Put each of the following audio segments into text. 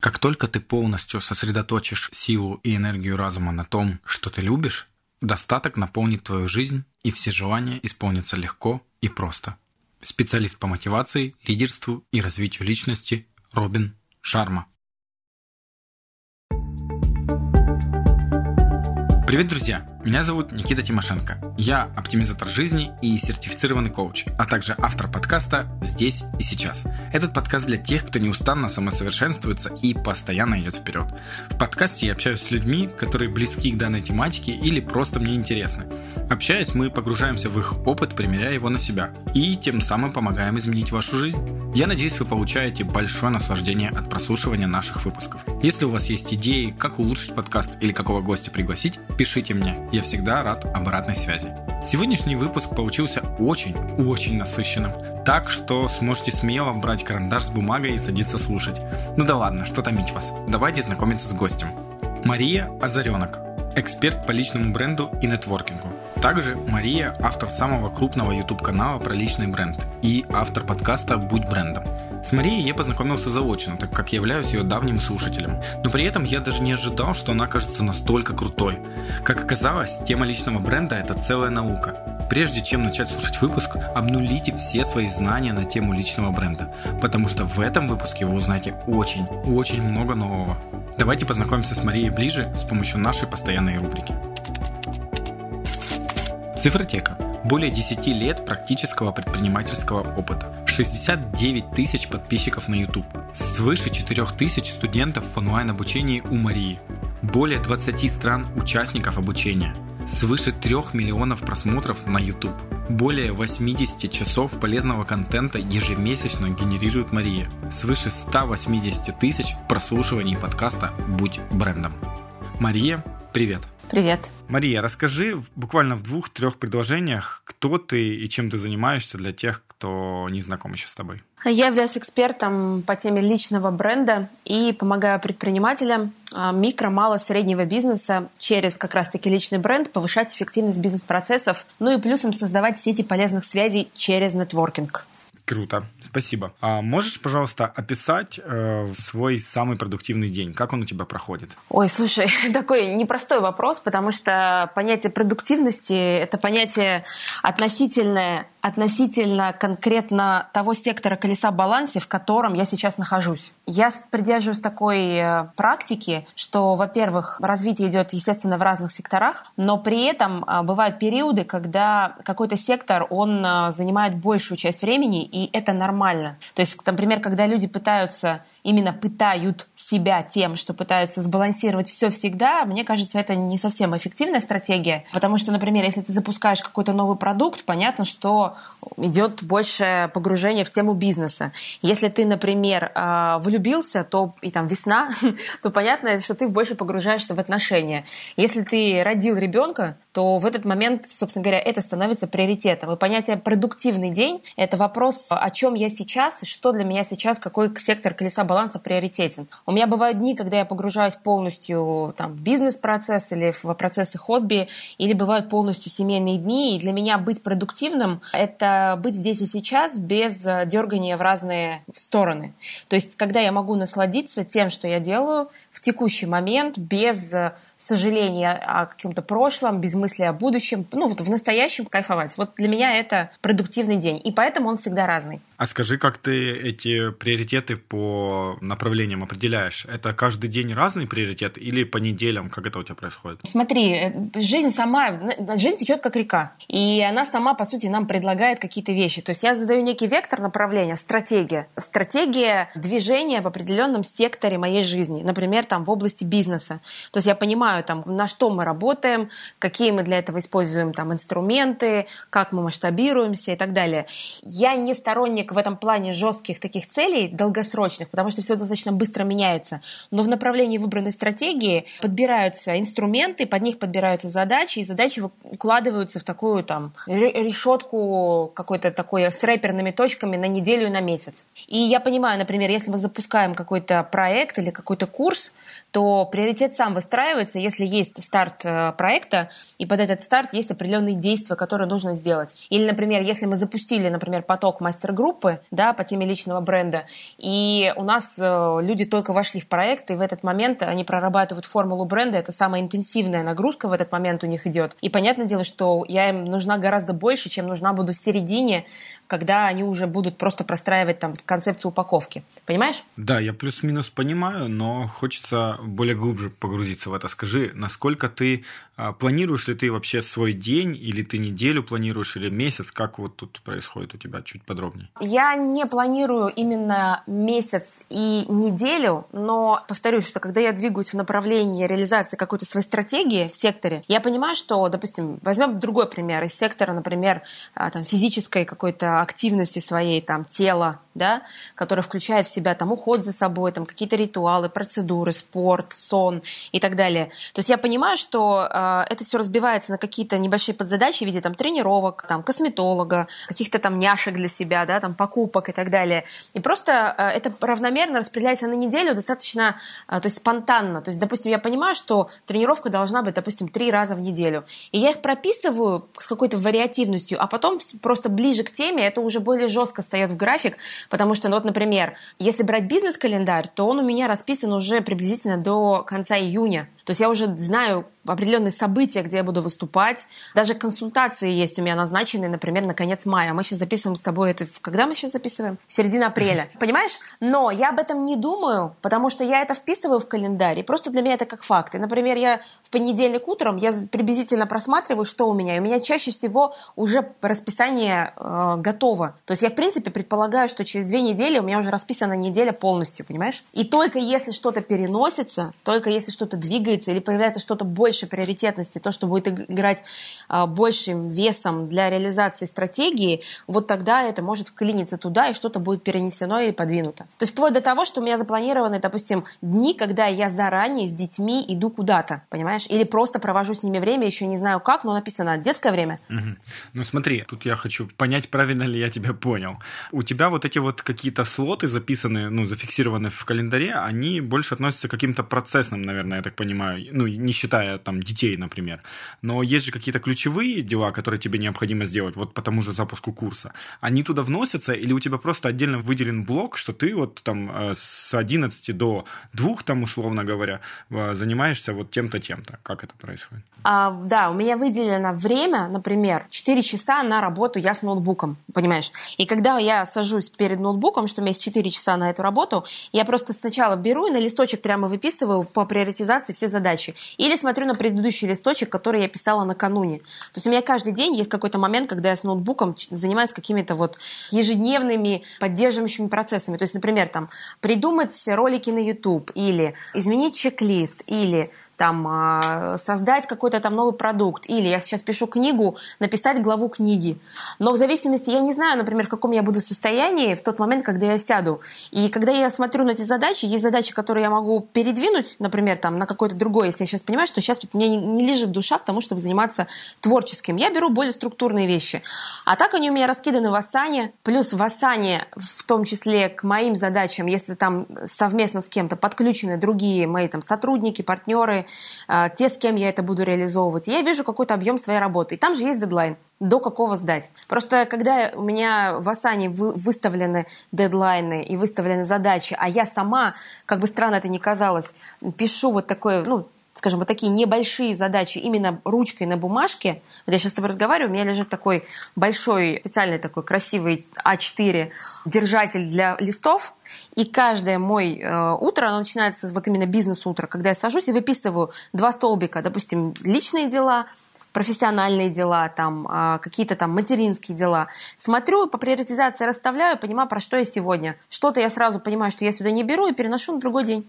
Как только ты полностью сосредоточишь силу и энергию разума на том, что ты любишь, достаток наполнит твою жизнь, и все желания исполнятся легко и просто. Специалист по мотивации, лидерству и развитию личности Робин Шарма. Привет, друзья! Меня зовут Никита Тимошенко. Я оптимизатор жизни и сертифицированный коуч, а также автор подкаста «Здесь и сейчас». Этот подкаст для тех, кто неустанно самосовершенствуется и постоянно идет вперед. В подкасте я общаюсь с людьми, которые близки к данной тематике или просто мне интересны. Общаясь, мы погружаемся в их опыт, примеряя его на себя, и тем самым помогаем изменить вашу жизнь. Я надеюсь, вы получаете большое наслаждение от прослушивания наших выпусков. Если у вас есть идеи, как улучшить подкаст или какого гостя пригласить, пишите мне. Я всегда рад обратной связи. Сегодняшний выпуск получился очень-очень насыщенным. Так что сможете смело брать карандаш с бумагой и садиться слушать. Ну да ладно, что томить вас. Давайте знакомиться с гостем. Мария Озаренок. Эксперт по личному бренду и нетворкингу. Также Мария – автор самого крупного YouTube-канала про личный бренд и автор подкаста «Будь брендом». С Марией я познакомился заочно, так как являюсь ее давним слушателем. Но при этом я даже не ожидал, что она кажется настолько крутой. Как оказалось, тема личного бренда – это целая наука. Прежде чем начать слушать выпуск, обнулите все свои знания на тему личного бренда, потому что в этом выпуске вы узнаете очень, очень много нового. Давайте познакомимся с Марией ближе с помощью нашей постоянной рубрики. Цифротека. Более 10 лет практического предпринимательского опыта. 69 тысяч подписчиков на YouTube. Свыше 4 тысяч студентов в онлайн-обучении у Марии. Более 20 стран участников обучения. Свыше 3 миллионов просмотров на YouTube. Более 80 часов полезного контента ежемесячно генерирует Мария. Свыше 180 тысяч прослушиваний подкаста «Будь брендом». Мария, привет! Привет. Мария, расскажи буквально в двух-трех предложениях, кто ты и чем ты занимаешься для тех, кто не знаком еще с тобой. Я являюсь экспертом по теме личного бренда и помогаю предпринимателям а, микро, мало, среднего бизнеса через как раз-таки личный бренд повышать эффективность бизнес-процессов, ну и плюсом создавать сети полезных связей через нетворкинг. Круто, спасибо. А можешь, пожалуйста, описать э, свой самый продуктивный день? Как он у тебя проходит? Ой, слушай, такой непростой вопрос, потому что понятие продуктивности – это понятие относительное относительно конкретно того сектора колеса баланса, в котором я сейчас нахожусь. Я придерживаюсь такой э, практики, что, во-первых, развитие идет, естественно, в разных секторах, но при этом а, бывают периоды, когда какой-то сектор, он а, занимает большую часть времени, и это нормально. То есть, например, когда люди пытаются именно пытают себя тем, что пытаются сбалансировать все всегда, мне кажется, это не совсем эффективная стратегия. Потому что, например, если ты запускаешь какой-то новый продукт, понятно, что идет большее погружение в тему бизнеса. Если ты, например, а, влюбился, то и там весна, то понятно, что ты больше погружаешься в отношения. Если ты родил ребенка, то в этот момент, собственно говоря, это становится приоритетом. И понятие «продуктивный день» — это вопрос, о чем я сейчас и что для меня сейчас, какой сектор колеса баланса приоритетен. У меня бывают дни, когда я погружаюсь полностью там, в бизнес-процесс или в процессы хобби, или бывают полностью семейные дни, и для меня быть продуктивным — это быть здесь и сейчас без дергания в разные стороны. То есть, когда я могу насладиться тем, что я делаю в текущий момент, без сожаления о каком-то прошлом, без мысли о будущем, ну вот в настоящем кайфовать. Вот для меня это продуктивный день, и поэтому он всегда разный. А скажи, как ты эти приоритеты по направлениям определяешь? Это каждый день разный приоритет или по неделям? Как это у тебя происходит? Смотри, э, жизнь сама, жизнь течет как река, и она сама, по сути, нам предлагает какие-то вещи. То есть я задаю некий вектор направления, стратегия. Стратегия движения в определенном секторе моей жизни, например, там в области бизнеса. То есть я понимаю, понимаю, там, на что мы работаем, какие мы для этого используем там, инструменты, как мы масштабируемся и так далее. Я не сторонник в этом плане жестких таких целей, долгосрочных, потому что все достаточно быстро меняется. Но в направлении выбранной стратегии подбираются инструменты, под них подбираются задачи, и задачи укладываются в такую там решетку какой-то такой с рэперными точками на неделю на месяц. И я понимаю, например, если мы запускаем какой-то проект или какой-то курс, то приоритет сам выстраивается, если есть старт э, проекта, и под этот старт есть определенные действия, которые нужно сделать. Или, например, если мы запустили, например, поток мастер-групп, группы, да, по теме личного бренда, и у нас э, люди только вошли в проект, и в этот момент они прорабатывают формулу бренда, это самая интенсивная нагрузка в этот момент у них идет. И понятное дело, что я им нужна гораздо больше, чем нужна буду в середине, когда они уже будут просто простраивать там концепцию упаковки. Понимаешь? Да, я плюс-минус понимаю, но хочется более глубже погрузиться в это. Скажи, насколько ты а, планируешь ли ты вообще свой день, или ты неделю планируешь, или месяц? Как вот тут происходит у тебя чуть подробнее? Я не планирую именно месяц и неделю, но повторюсь, что когда я двигаюсь в направлении реализации какой-то своей стратегии в секторе, я понимаю, что, допустим, возьмем другой пример из сектора, например, а, там, физической какой-то активности своей, там, тела, да, которая включает в себя там уход за собой, там какие-то ритуалы, процедуры, спорт, сон и так далее. То есть я понимаю, что э, это все разбивается на какие-то небольшие подзадачи в виде там тренировок, там косметолога, каких-то там няшек для себя, да, там покупок и так далее. И просто э, это равномерно распределяется на неделю достаточно, э, то есть спонтанно. То есть, допустим, я понимаю, что тренировка должна быть, допустим, три раза в неделю. И я их прописываю с какой-то вариативностью, а потом просто ближе к теме это уже более жестко встает в график, потому что, ну, вот, например, если брать бизнес-календарь, то он у меня расписан уже приблизительно до конца июня. То есть я уже знаю определенные события, где я буду выступать. Даже консультации есть у меня назначенные, например, на конец мая. Мы сейчас записываем с тобой это... Когда мы сейчас записываем? Середина апреля. Понимаешь? Но я об этом не думаю, потому что я это вписываю в календарь. И просто для меня это как факт. И, например, я в понедельник утром, я приблизительно просматриваю, что у меня. И у меня чаще всего уже расписание э, готово. То есть я, в принципе, предполагаю, что через две недели у меня уже расписана неделя полностью, понимаешь? И только если что-то переносится, только если что-то двигается или появляется что-то больше больше приоритетности, то, что будет играть а, большим весом для реализации стратегии, вот тогда это может вклиниться туда, и что-то будет перенесено и подвинуто. То есть вплоть до того, что у меня запланированы, допустим, дни, когда я заранее с детьми иду куда-то, понимаешь? Или просто провожу с ними время, еще не знаю как, но написано детское время. Угу. Ну смотри, тут я хочу понять, правильно ли я тебя понял. У тебя вот эти вот какие-то слоты записанные, ну, зафиксированы в календаре, они больше относятся к каким-то процессным, наверное, я так понимаю, ну, не считая там детей, например. Но есть же какие-то ключевые дела, которые тебе необходимо сделать, вот по тому же запуску курса. Они туда вносятся, или у тебя просто отдельно выделен блок, что ты вот там э, с 11 до 2, там, условно говоря, э, занимаешься вот тем-то, тем-то. Как это происходит? А, да, у меня выделено время, например, 4 часа на работу я с ноутбуком, понимаешь? И когда я сажусь перед ноутбуком, что у меня есть 4 часа на эту работу, я просто сначала беру и на листочек прямо выписываю по приоритизации все задачи. Или смотрю на предыдущий листочек, который я писала накануне. То есть у меня каждый день есть какой-то момент, когда я с ноутбуком занимаюсь какими-то вот ежедневными поддерживающими процессами. То есть, например, там придумать ролики на YouTube или изменить чек-лист или там, а, создать какой-то там новый продукт, или я сейчас пишу книгу, написать главу книги. Но в зависимости, я не знаю, например, в каком я буду состоянии в тот момент, когда я сяду. И когда я смотрю на эти задачи, есть задачи, которые я могу передвинуть, например, там, на какое-то другое, если я сейчас понимаю, что сейчас мне не, не лежит душа к тому, чтобы заниматься творческим. Я беру более структурные вещи. А так они у меня раскиданы в Асане, плюс в Асане, в том числе к моим задачам, если там совместно с кем-то подключены другие мои там сотрудники, партнеры, те, с кем я это буду реализовывать. я вижу какой-то объем своей работы. И там же есть дедлайн до какого сдать. Просто когда у меня в Асане выставлены дедлайны и выставлены задачи, а я сама, как бы странно это ни казалось, пишу вот такое, ну, скажем, вот такие небольшие задачи именно ручкой на бумажке. Вот я сейчас с тобой разговариваю, у меня лежит такой большой, специальный такой красивый А4 держатель для листов, и каждое мой э, утро, оно начинается вот именно бизнес-утро, когда я сажусь и выписываю два столбика, допустим, личные дела, профессиональные дела, там, а, какие-то там материнские дела. Смотрю, по приоритизации расставляю, понимаю, про что я сегодня. Что-то я сразу понимаю, что я сюда не беру и переношу на другой день.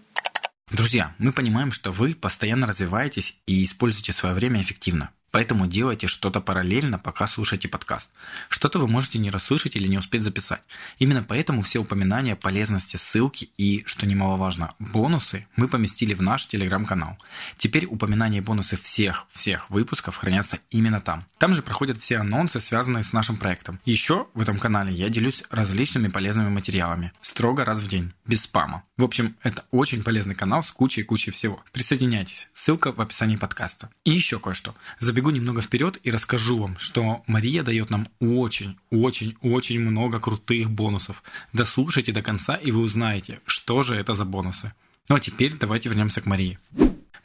Друзья, мы понимаем, что вы постоянно развиваетесь и используете свое время эффективно. Поэтому делайте что-то параллельно, пока слушаете подкаст. Что-то вы можете не расслышать или не успеть записать. Именно поэтому все упоминания, полезности, ссылки и, что немаловажно, бонусы мы поместили в наш телеграм-канал. Теперь упоминания и бонусы всех-всех выпусков хранятся именно там. Там же проходят все анонсы, связанные с нашим проектом. Еще в этом канале я делюсь различными полезными материалами. Строго раз в день, без спама. В общем, это очень полезный канал с кучей-кучей всего. Присоединяйтесь. Ссылка в описании подкаста. И еще кое-что. Забегу забегу немного вперед и расскажу вам, что Мария дает нам очень, очень, очень много крутых бонусов. Дослушайте до конца, и вы узнаете, что же это за бонусы. Ну а теперь давайте вернемся к Марии.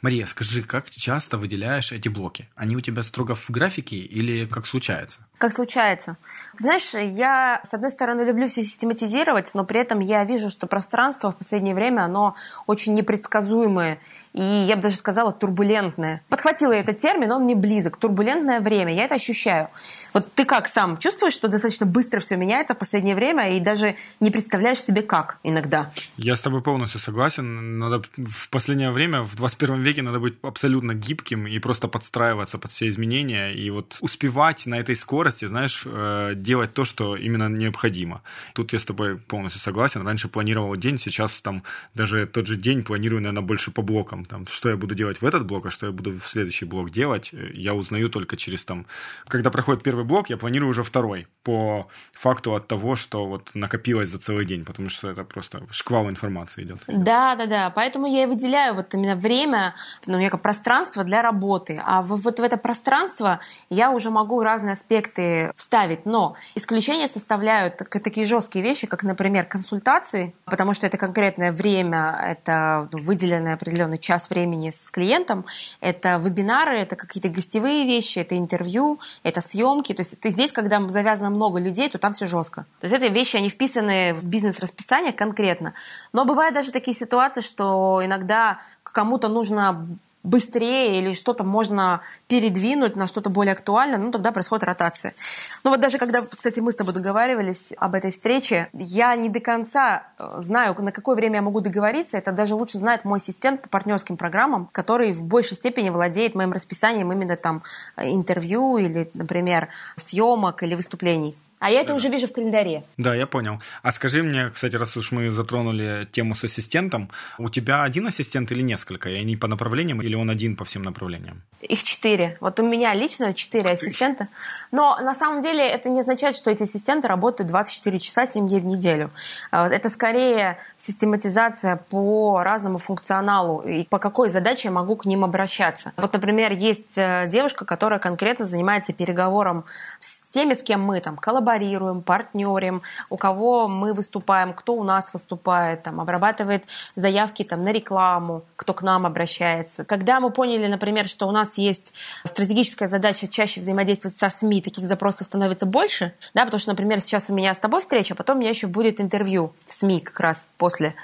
Мария, скажи, как часто выделяешь эти блоки? Они у тебя строго в графике или как случается? Как случается. Знаешь, я, с одной стороны, люблю все систематизировать, но при этом я вижу, что пространство в последнее время, оно очень непредсказуемое и, я бы даже сказала, турбулентное. Подхватила я этот термин, он мне близок. Турбулентное время, я это ощущаю. Вот ты как сам чувствуешь, что достаточно быстро все меняется в последнее время и даже не представляешь себе как иногда? Я с тобой полностью согласен. Надо в последнее время, в 21 веке, надо быть абсолютно гибким и просто подстраиваться под все изменения и вот успевать на этой скорости, знаешь, э, делать то, что именно необходимо. Тут я с тобой полностью согласен. Раньше планировал день, сейчас там даже тот же день планирую, наверное, больше по блокам. Там, что я буду делать в этот блок, а что я буду в следующий блок делать, я узнаю только через там... Когда проходит первый блок, я планирую уже второй по факту от того, что вот накопилось за целый день, потому что это просто шквал информации идет. Да, да, да. Поэтому я и выделяю вот именно время, ну, некое пространство для работы. А вот в это пространство я уже могу разные аспекты вставить. Но исключения составляют такие жесткие вещи, как, например, консультации, потому что это конкретное время, это ну, выделенный определенный час времени с клиентом, это вебинары, это какие-то гостевые вещи, это интервью, это съемки. То есть ты здесь, когда завязано много людей, то там все жестко. То есть это вещи, они вписаны в бизнес-расписание конкретно. Но бывают даже такие ситуации, что иногда кому-то нужно быстрее или что-то можно передвинуть на что-то более актуальное, ну, тогда происходит ротация. Ну, вот даже когда, кстати, мы с тобой договаривались об этой встрече, я не до конца э, знаю, на какое время я могу договориться. Это даже лучше знает мой ассистент по партнерским программам, который в большей степени владеет моим расписанием именно там э, интервью или, например, съемок или выступлений. А я это да. уже вижу в календаре. Да, я понял. А скажи мне, кстати, раз уж мы затронули тему с ассистентом, у тебя один ассистент или несколько? И они по направлениям, или он один по всем направлениям? Их четыре. Вот у меня лично четыре ассистента. Но на самом деле это не означает, что эти ассистенты работают 24 часа 7 дней в неделю. А, это скорее систематизация по разному функционалу и по какой задаче я могу к ним обращаться. Вот, например, есть э, девушка, которая конкретно занимается переговором с теми, с кем мы там коллаборируем, партнерим, у кого мы выступаем, кто у нас выступает, там, обрабатывает заявки там, на рекламу, кто к нам обращается. Когда мы поняли, например, что у нас есть стратегическая задача чаще взаимодействовать со СМИ, таких запросов становится больше, да, потому что, например, сейчас у меня с тобой встреча, а потом у меня еще будет интервью в СМИ как раз после.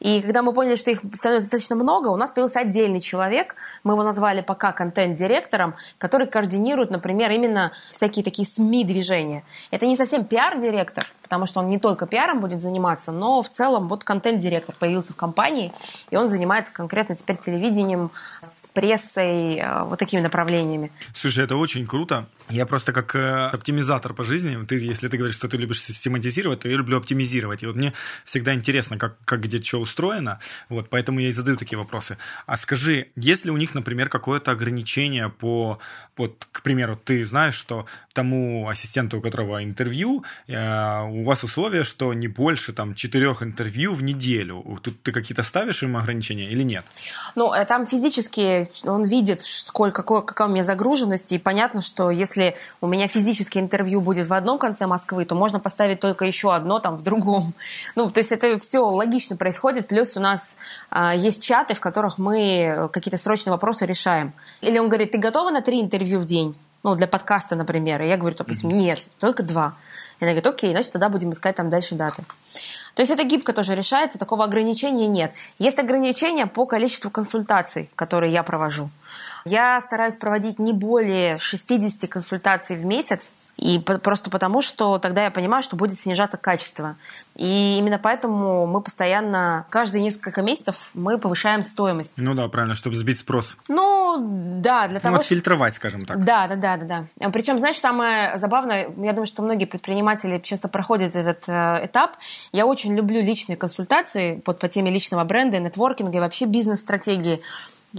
И когда мы поняли, что их становится достаточно много, у нас появился отдельный человек, мы его назвали пока контент-директором, который координирует, например, именно всякие такие СМИ СМИ-движения. Это не совсем пиар-директор, потому что он не только пиаром будет заниматься, но в целом вот контент-директор появился в компании, и он занимается конкретно теперь телевидением, с прессой, э, вот такими направлениями. Слушай, это очень круто. Я просто как э, оптимизатор по жизни, ты, если ты говоришь, что ты любишь систематизировать, то я люблю оптимизировать. И вот мне всегда интересно, как, как где что устроено, вот, поэтому я и задаю такие вопросы. А скажи, есть ли у них, например, какое-то ограничение по, вот, к примеру, ты знаешь, что тому ассистенту, у которого интервью, э, у вас условия, что не больше там четырех интервью в неделю. Тут ты какие-то ставишь им ограничения или нет? Ну, э, там физически он видит, сколько, какая у меня загруженность, и понятно, что если если у меня физическое интервью будет в одном конце Москвы, то можно поставить только еще одно там в другом. Ну, то есть это все логично происходит. Плюс у нас а, есть чаты, в которых мы какие-то срочные вопросы решаем. Или он говорит, ты готова на три интервью в день? Ну, для подкаста, например. И я говорю, допустим, нет, только два. И она говорит, окей, значит, тогда будем искать там дальше даты. То есть это гибко тоже решается, такого ограничения нет. Есть ограничения по количеству консультаций, которые я провожу. Я стараюсь проводить не более 60 консультаций в месяц, и просто потому, что тогда я понимаю, что будет снижаться качество. И именно поэтому мы постоянно, каждые несколько месяцев мы повышаем стоимость. Ну да, правильно, чтобы сбить спрос. Ну да, для ну, того, ну, отфильтровать, скажем так. Да, да, да, да, да. Причем, знаешь, самое забавное, я думаю, что многие предприниматели часто проходят этот э, этап. Я очень люблю личные консультации под, по теме личного бренда, нетворкинга и вообще бизнес-стратегии.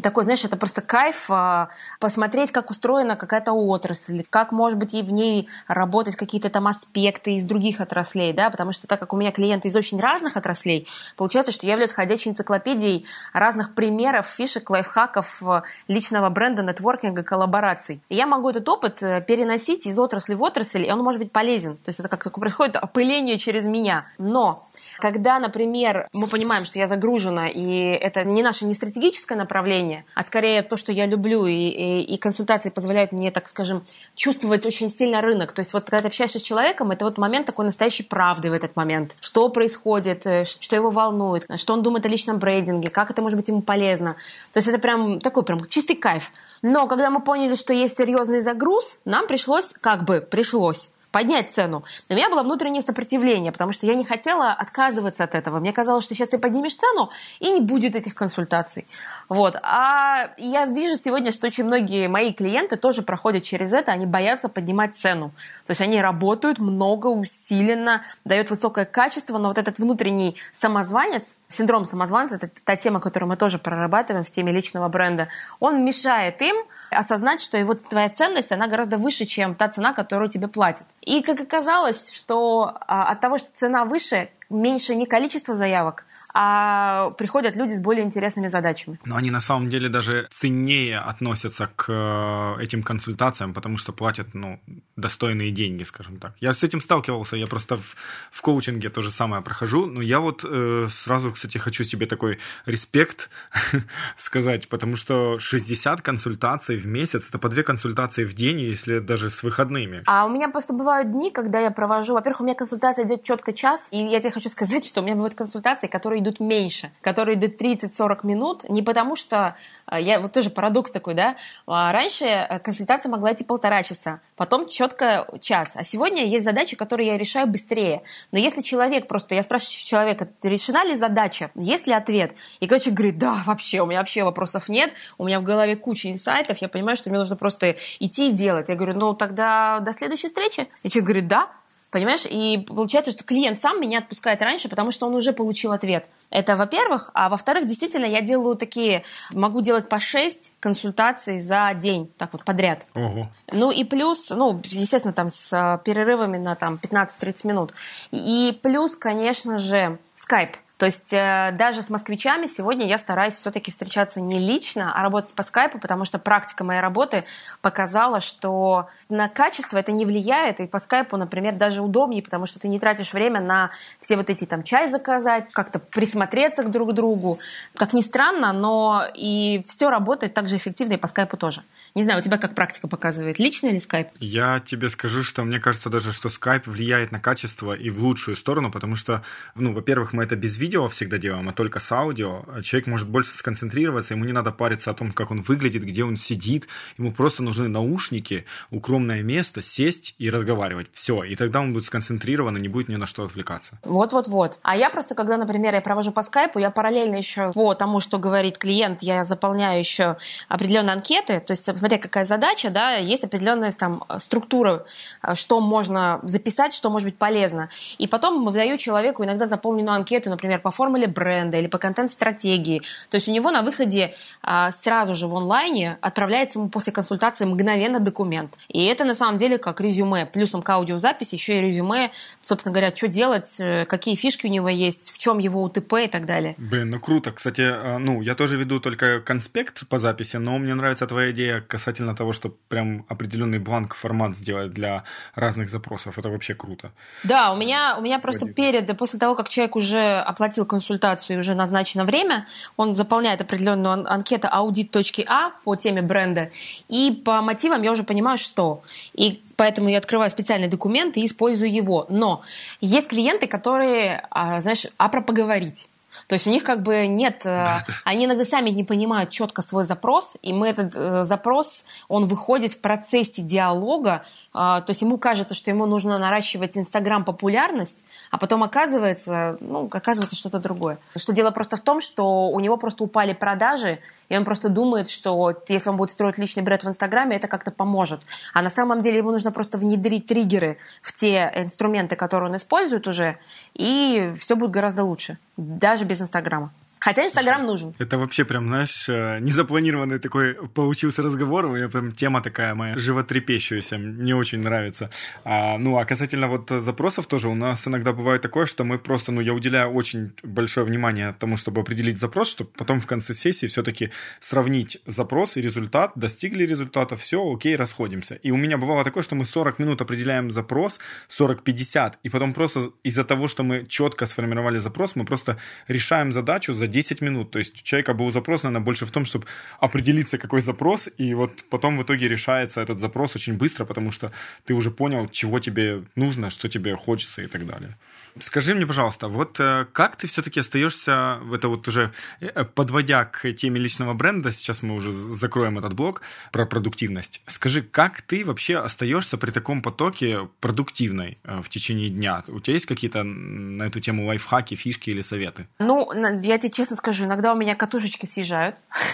Такой, знаешь, это просто кайф а, посмотреть, как устроена какая-то отрасль, как, может быть, и в ней работать какие-то там аспекты из других отраслей, да, потому что так как у меня клиенты из очень разных отраслей, получается, что я являюсь ходячей энциклопедией разных примеров, фишек, лайфхаков а, личного бренда, нетворкинга, коллабораций. И я могу этот опыт э, переносить из отрасли в отрасль, и он может быть полезен. То есть это как происходит опыление через меня. Но когда, например, мы понимаем, что я загружена, и это не наше не стратегическое направление, а скорее то, что я люблю, и, и, и консультации позволяют мне, так скажем, чувствовать очень сильно рынок. То есть вот когда ты общаешься с человеком, это вот момент такой настоящей правды в этот момент. Что происходит, э, что его волнует, что он думает о личном брейдинге, как это может быть ему полезно. То есть это прям такой прям чистый кайф. Но когда мы поняли, что есть серьезный загруз, нам пришлось, как бы, пришлось поднять цену. Но у меня было внутреннее сопротивление, потому что я не хотела отказываться от этого. Мне казалось, что сейчас ты поднимешь цену, и не будет этих консультаций. Вот. А я вижу сегодня, что очень многие мои клиенты тоже проходят через это, они боятся поднимать цену. То есть они работают много, усиленно, дают высокое качество, но вот этот внутренний самозванец, синдром самозванца, это та тема, которую мы тоже прорабатываем в теме личного бренда, он мешает им осознать, что и вот твоя ценность, она гораздо выше, чем та цена, которую тебе платят. И как оказалось, что а, от того, что цена выше, меньше не количество заявок, а приходят люди с более интересными задачами. Но они на самом деле даже ценнее относятся к э, этим консультациям, потому что платят ну, достойные деньги, скажем так. Я с этим сталкивался, я просто в, в коучинге то же самое прохожу, но я вот э, сразу, кстати, хочу себе такой респект сказать, потому что 60 консультаций в месяц, это по две консультации в день, если даже с выходными. А у меня просто бывают дни, когда я провожу, во-первых, у меня консультация идет четко час, и я тебе хочу сказать, что у меня бывают консультации, которые идут меньше, которые идут 30-40 минут, не потому что, э, я вот тоже парадокс такой, да, а раньше э, консультация могла идти полтора часа, потом четко час, а сегодня есть задачи, которые я решаю быстрее. Но если человек просто, я спрашиваю человека, решена ли задача, есть ли ответ, и человек говорит, да, вообще, у меня вообще вопросов нет, у меня в голове куча инсайтов, я понимаю, что мне нужно просто идти и делать. Я говорю, ну тогда до следующей встречи. И человек говорит, да, Понимаешь? И получается, что клиент сам меня отпускает раньше, потому что он уже получил ответ. Это во-первых. А во-вторых, действительно, я делаю такие, могу делать по 6 консультаций за день, так вот подряд. Ого. Ну и плюс, ну, естественно, там с а, перерывами на там 15-30 минут. И плюс, конечно же, скайп. То есть э, даже с москвичами сегодня я стараюсь все-таки встречаться не лично, а работать по скайпу, потому что практика моей работы показала, что на качество это не влияет, и по скайпу, например, даже удобнее, потому что ты не тратишь время на все вот эти там чай заказать, как-то присмотреться к друг другу. Как ни странно, но и все работает так же эффективно и по скайпу тоже. Не знаю, у тебя как практика показывает, лично или скайп? Я тебе скажу, что мне кажется даже, что скайп влияет на качество и в лучшую сторону, потому что, ну, во-первых, мы это без видео, всегда делаем, а только с аудио, человек может больше сконцентрироваться, ему не надо париться о том, как он выглядит, где он сидит, ему просто нужны наушники, укромное место, сесть и разговаривать. Все, и тогда он будет сконцентрирован и не будет ни на что отвлекаться. Вот-вот-вот. А я просто, когда, например, я провожу по скайпу, я параллельно еще по тому, что говорит клиент, я заполняю еще определенные анкеты, то есть, смотря какая задача, да, есть определенная там структура, что можно записать, что может быть полезно. И потом выдаю человеку иногда заполненную анкету, например, по формуле бренда или по контент-стратегии. То есть у него на выходе а, сразу же в онлайне отправляется ему после консультации мгновенно документ. И это на самом деле как резюме. Плюсом к аудиозаписи еще и резюме, собственно говоря, что делать, э, какие фишки у него есть, в чем его УТП и так далее. Блин, ну круто. Кстати, а, ну, я тоже веду только конспект по записи, но мне нравится твоя идея касательно того, что прям определенный бланк формат сделать для разных запросов. Это вообще круто. Да, у меня, у меня просто перед, после того, как человек уже оплатил консультацию и уже назначено время, он заполняет определенную анкету audit.a по теме бренда, и по мотивам я уже понимаю, что. И поэтому я открываю специальный документ и использую его. Но есть клиенты, которые, а, знаешь, а про поговорить. То есть у них как бы нет, э, да, да. они иногда сами не понимают четко свой запрос, и мы этот э, запрос, он выходит в процессе диалога, э, то есть ему кажется, что ему нужно наращивать Инстаграм популярность, а потом оказывается, ну, оказывается что-то другое. Что дело просто в том, что у него просто упали продажи, и он просто думает, что если он будет строить личный бренд в Инстаграме, это как-то поможет. А на самом деле ему нужно просто внедрить триггеры в те инструменты, которые он использует уже, и все будет гораздо лучше, даже без Инстаграма. Хотя Инстаграм нужен. Это вообще прям, знаешь, э, незапланированный такой получился разговор. У меня прям тема такая моя животрепещущая. Мне очень нравится. А, ну, а касательно вот запросов тоже, у нас иногда бывает такое, что мы просто, ну, я уделяю очень большое внимание тому, чтобы определить запрос, чтобы потом в конце сессии все-таки сравнить запрос и результат, достигли результата, все, окей, расходимся. И у меня бывало такое, что мы 40 минут определяем запрос, 40-50, и потом просто из-за того, что мы четко сформировали запрос, мы просто решаем задачу за 10 минут. То есть у человека был запрос, наверное, больше в том, чтобы определиться, какой запрос, и вот потом в итоге решается этот запрос очень быстро, потому что ты уже понял, чего тебе нужно, что тебе хочется и так далее. Скажи мне, пожалуйста, вот э, как ты все-таки остаешься, это вот уже э, подводя к теме личного бренда, сейчас мы уже закроем этот блок про продуктивность. Скажи, как ты вообще остаешься при таком потоке продуктивной э, в течение дня? У тебя есть какие-то на эту тему лайфхаки, фишки или советы? Ну, я тебе честно скажу, иногда у меня катушечки съезжают.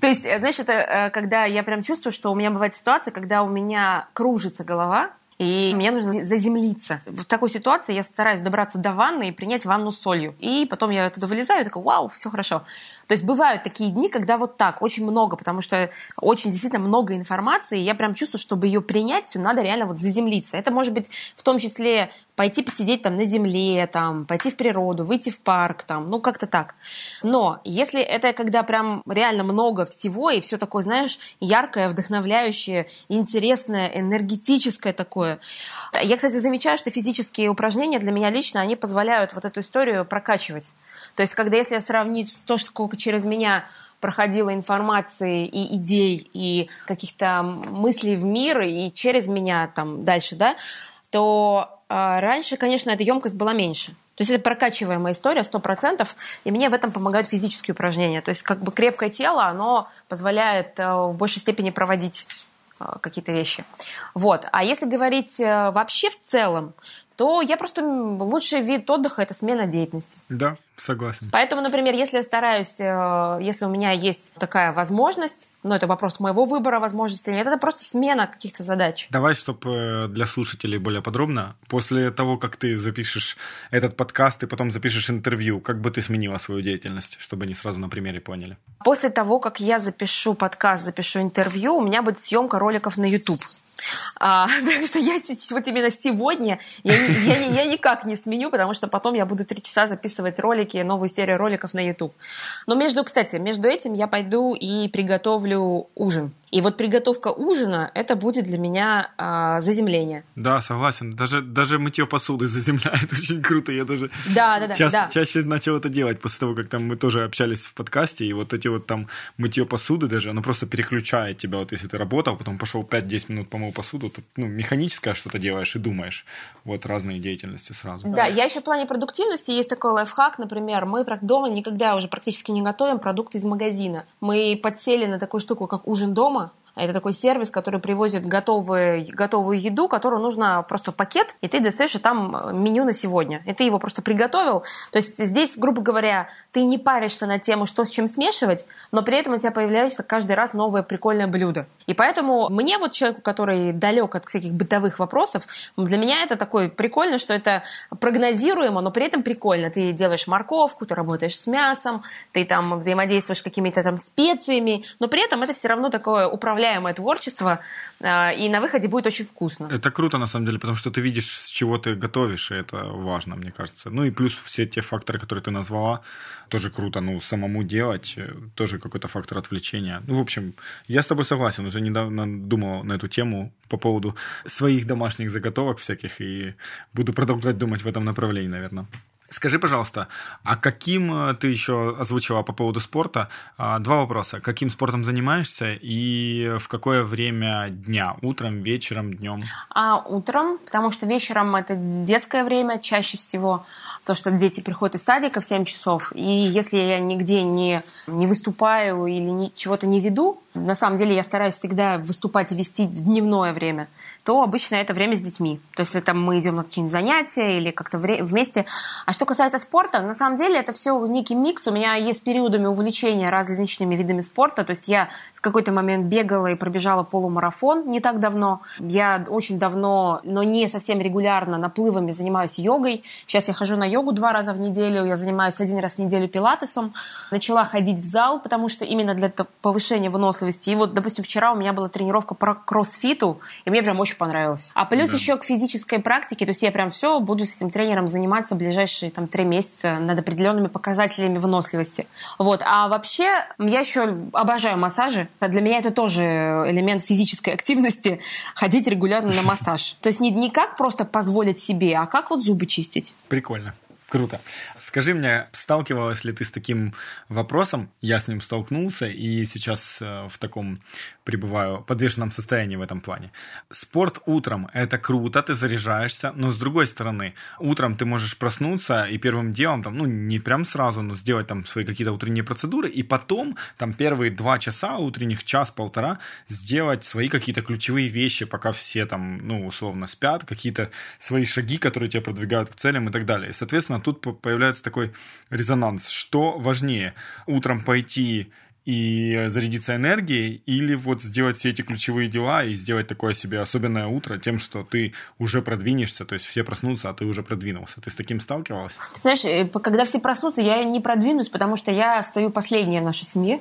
То есть, знаешь, это когда я прям чувствую, что у меня бывает ситуация, когда у меня кружится голова, и мне нужно заземлиться. В такой ситуации я стараюсь добраться до ванны и принять ванну с солью. И потом я оттуда вылезаю и такая, вау, все хорошо. То есть бывают такие дни, когда вот так, очень много, потому что очень действительно много информации, и я прям чувствую, чтобы ее принять, все надо реально вот заземлиться. Это может быть в том числе пойти посидеть там на земле, там, пойти в природу, выйти в парк, там, ну как-то так. Но если это когда прям реально много всего, и все такое, знаешь, яркое, вдохновляющее, интересное, энергетическое такое. Я, кстати, замечаю, что физические упражнения для меня лично, они позволяют вот эту историю прокачивать. То есть, когда если сравнить то, сколько через меня проходила информации и идей, и каких-то мыслей в мир, и через меня там дальше, да, то э, раньше, конечно, эта емкость была меньше. То есть это прокачиваемая история, сто процентов, и мне в этом помогают физические упражнения. То есть как бы крепкое тело, оно позволяет э, в большей степени проводить какие-то вещи. Вот. А если говорить э, вообще в целом, то я просто лучший вид отдыха это смена деятельности. Да, согласен. Поэтому, например, если я стараюсь, э, если у меня есть такая возможность, но это вопрос моего выбора возможности нет, это просто смена каких-то задач. Давай, чтобы э, для слушателей более подробно, после того, как ты запишешь этот подкаст и потом запишешь интервью, как бы ты сменила свою деятельность, чтобы они сразу на примере поняли? После того, как я запишу подкаст, запишу интервью, у меня будет съемка роликов на YouTube. А, так что я вот именно сегодня я, я, я, я никак не сменю, потому что потом я буду три часа записывать ролики, новую серию роликов на YouTube. Но между, кстати, между этим я пойду и приготовлю ужин. И вот приготовка ужина это будет для меня а, заземление. Да, согласен. Даже, даже мытье посуды заземляет очень круто. Я даже да, да, да, ча- да. чаще начал это делать после того, как там мы тоже общались в подкасте, и вот эти вот там мытье посуды даже, оно просто переключает тебя. Вот если ты работал, потом пошел 5-10 минут помыл посуду, то ну, механическое что-то делаешь и думаешь. Вот разные деятельности сразу. Да, я еще в плане продуктивности есть такой лайфхак, например, мы дома никогда уже практически не готовим продукты из магазина. Мы подсели на такую штуку, как ужин дома, это такой сервис, который привозит готовую, готовую еду, которую нужно просто пакет, и ты достаешь и там меню на сегодня. И ты его просто приготовил. То есть здесь, грубо говоря, ты не паришься на тему, что с чем смешивать, но при этом у тебя появляется каждый раз новое прикольное блюдо. И поэтому мне вот человеку, который далек от всяких бытовых вопросов, для меня это такой прикольно, что это прогнозируемо, но при этом прикольно. Ты делаешь морковку, ты работаешь с мясом, ты там взаимодействуешь с какими-то там специями, но при этом это все равно такое управление управляемое творчество, а, и на выходе будет очень вкусно. Это круто, на самом деле, потому что ты видишь, с чего ты готовишь, и это важно, мне кажется. Ну и плюс все те факторы, которые ты назвала, тоже круто. Ну, самому делать, э, тоже какой-то фактор отвлечения. Ну, в общем, я с тобой согласен, уже недавно думал на эту тему по поводу своих домашних заготовок всяких, и буду продолжать думать в этом направлении, наверное. Скажи, пожалуйста, а каким э, ты еще озвучила по поводу спорта? А, два вопроса. Каким спортом занимаешься и в какое время дня? Утром, вечером, днем? А, утром, потому что вечером это детское время чаще всего, то, что дети приходят из садика в 7 часов. И если я нигде не, не выступаю или чего-то не веду, на самом деле я стараюсь всегда выступать и вести в дневное время, то обычно это время с детьми. То есть это мы идем на какие-нибудь занятия или как-то вместе. А что касается спорта, на самом деле это все некий микс. У меня есть периодами увлечения различными видами спорта. То есть я в какой-то момент бегала и пробежала полумарафон не так давно. Я очень давно, но не совсем регулярно наплывами занимаюсь йогой. Сейчас я хожу на йогу два раза в неделю. Я занимаюсь один раз в неделю пилатесом. Начала ходить в зал, потому что именно для повышения выносливости. И вот, допустим, вчера у меня была тренировка по кроссфиту, и мне прям очень понравилось. А плюс да. еще к физической практике, то есть я прям все буду с этим тренером заниматься ближайшие там три месяца над определенными показателями выносливости. Вот. А вообще я еще обожаю массажи. Для меня это тоже элемент физической активности ходить регулярно на массаж. То есть не, не как просто позволить себе, а как вот зубы чистить. Прикольно. Круто. Скажи мне, сталкивалась ли ты с таким вопросом? Я с ним столкнулся и сейчас э, в таком пребываю подвешенном состоянии в этом плане. Спорт утром – это круто, ты заряжаешься, но с другой стороны, утром ты можешь проснуться и первым делом, там, ну, не прям сразу, но сделать там свои какие-то утренние процедуры, и потом, там, первые два часа утренних, час-полтора, сделать свои какие-то ключевые вещи, пока все там, ну, условно, спят, какие-то свои шаги, которые тебя продвигают к целям и так далее. И, соответственно, тут появляется такой резонанс. Что важнее? Утром пойти и зарядиться энергией, или вот сделать все эти ключевые дела и сделать такое себе особенное утро тем, что ты уже продвинешься, то есть все проснутся, а ты уже продвинулся. Ты с таким сталкивалась? Ты знаешь, э, когда все проснутся, я не продвинусь, потому что я встаю последняя в нашей семье.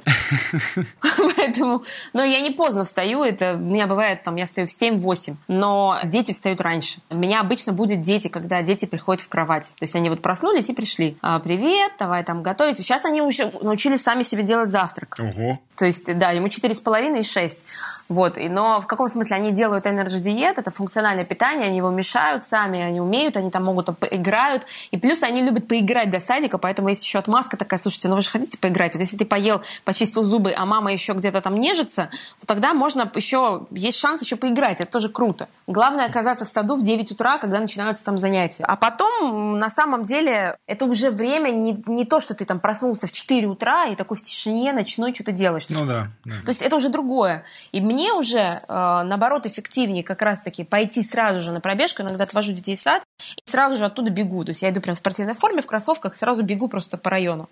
Поэтому, но я не поздно встаю, это у меня бывает, там, я встаю в 7-8, но дети встают раньше. У меня обычно будет дети, когда дети приходят в кровать. То есть они вот проснулись и пришли. А, привет, давай там готовить. Сейчас они уже научились сами себе делать завтрак. Ого. То есть, да, ему 4,5 и 6. Вот, и, но в каком смысле они делают энерджи диет, это функциональное питание, они его мешают сами, они умеют, они там могут поиграют, и плюс они любят поиграть до садика, поэтому есть еще отмазка такая, слушайте, ну вы же хотите поиграть, вот если ты поел, почистил зубы, а мама еще где-то там нежится, то тогда можно еще, есть шанс еще поиграть, это тоже круто. Главное оказаться в саду в 9 утра, когда начинаются там занятия. А потом, на самом деле, это уже время не, не то, что ты там проснулся в 4 утра и такой в тишине ночной что-то делаешь. Ну да, да. То есть это уже другое. И мне мне уже, э, наоборот, эффективнее как раз-таки пойти сразу же на пробежку, иногда отвожу детей в сад, и сразу же оттуда бегу. То есть я иду прям в спортивной форме, в кроссовках, сразу бегу просто по району.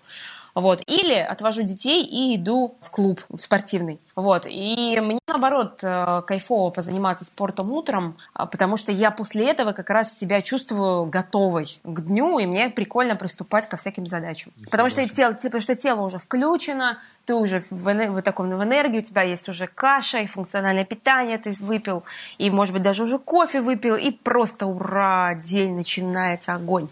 Вот. Или отвожу детей и иду в клуб, в спортивный. Вот. И мне, наоборот, э, кайфово позаниматься спортом утром, а, потому что я после этого как раз себя чувствую готовой к дню, и мне прикольно приступать ко всяким задачам. Не потому что, тело, потому что тело уже включено, ты уже в, в таком в энергии, у тебя есть уже каша и функциональное питание ты выпил, и, может быть, даже уже кофе выпил, и просто ура, день начинается, огонь.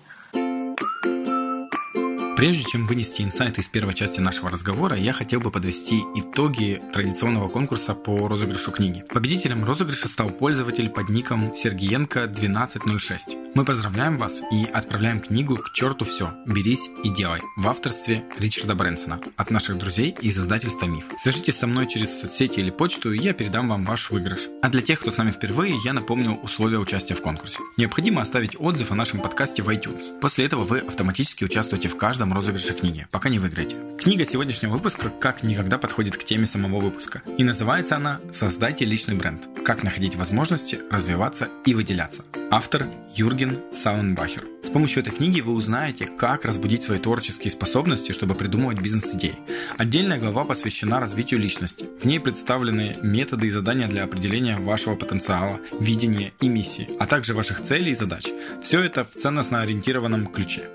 Прежде чем вынести инсайты из первой части нашего разговора, я хотел бы подвести итоги традиционного конкурса по розыгрышу книги. Победителем розыгрыша стал пользователь под ником Сергиенко1206. Мы поздравляем вас и отправляем книгу «К черту все. Берись и делай» в авторстве Ричарда Брэнсона от наших друзей из издательства «Миф». Свяжитесь со мной через соцсети или почту, и я передам вам ваш выигрыш. А для тех, кто с нами впервые, я напомню условия участия в конкурсе. Необходимо оставить отзыв о нашем подкасте в iTunes. После этого вы автоматически участвуете в каждом этом розыгрыше книги, пока не выиграете. Книга сегодняшнего выпуска как никогда подходит к теме самого выпуска. И называется она «Создайте личный бренд. Как находить возможности развиваться и выделяться». Автор Юрген Саунбахер. С помощью этой книги вы узнаете, как разбудить свои творческие способности, чтобы придумывать бизнес-идеи. Отдельная глава посвящена развитию личности. В ней представлены методы и задания для определения вашего потенциала, видения и миссии, а также ваших целей и задач. Все это в ценностно ориентированном ключе.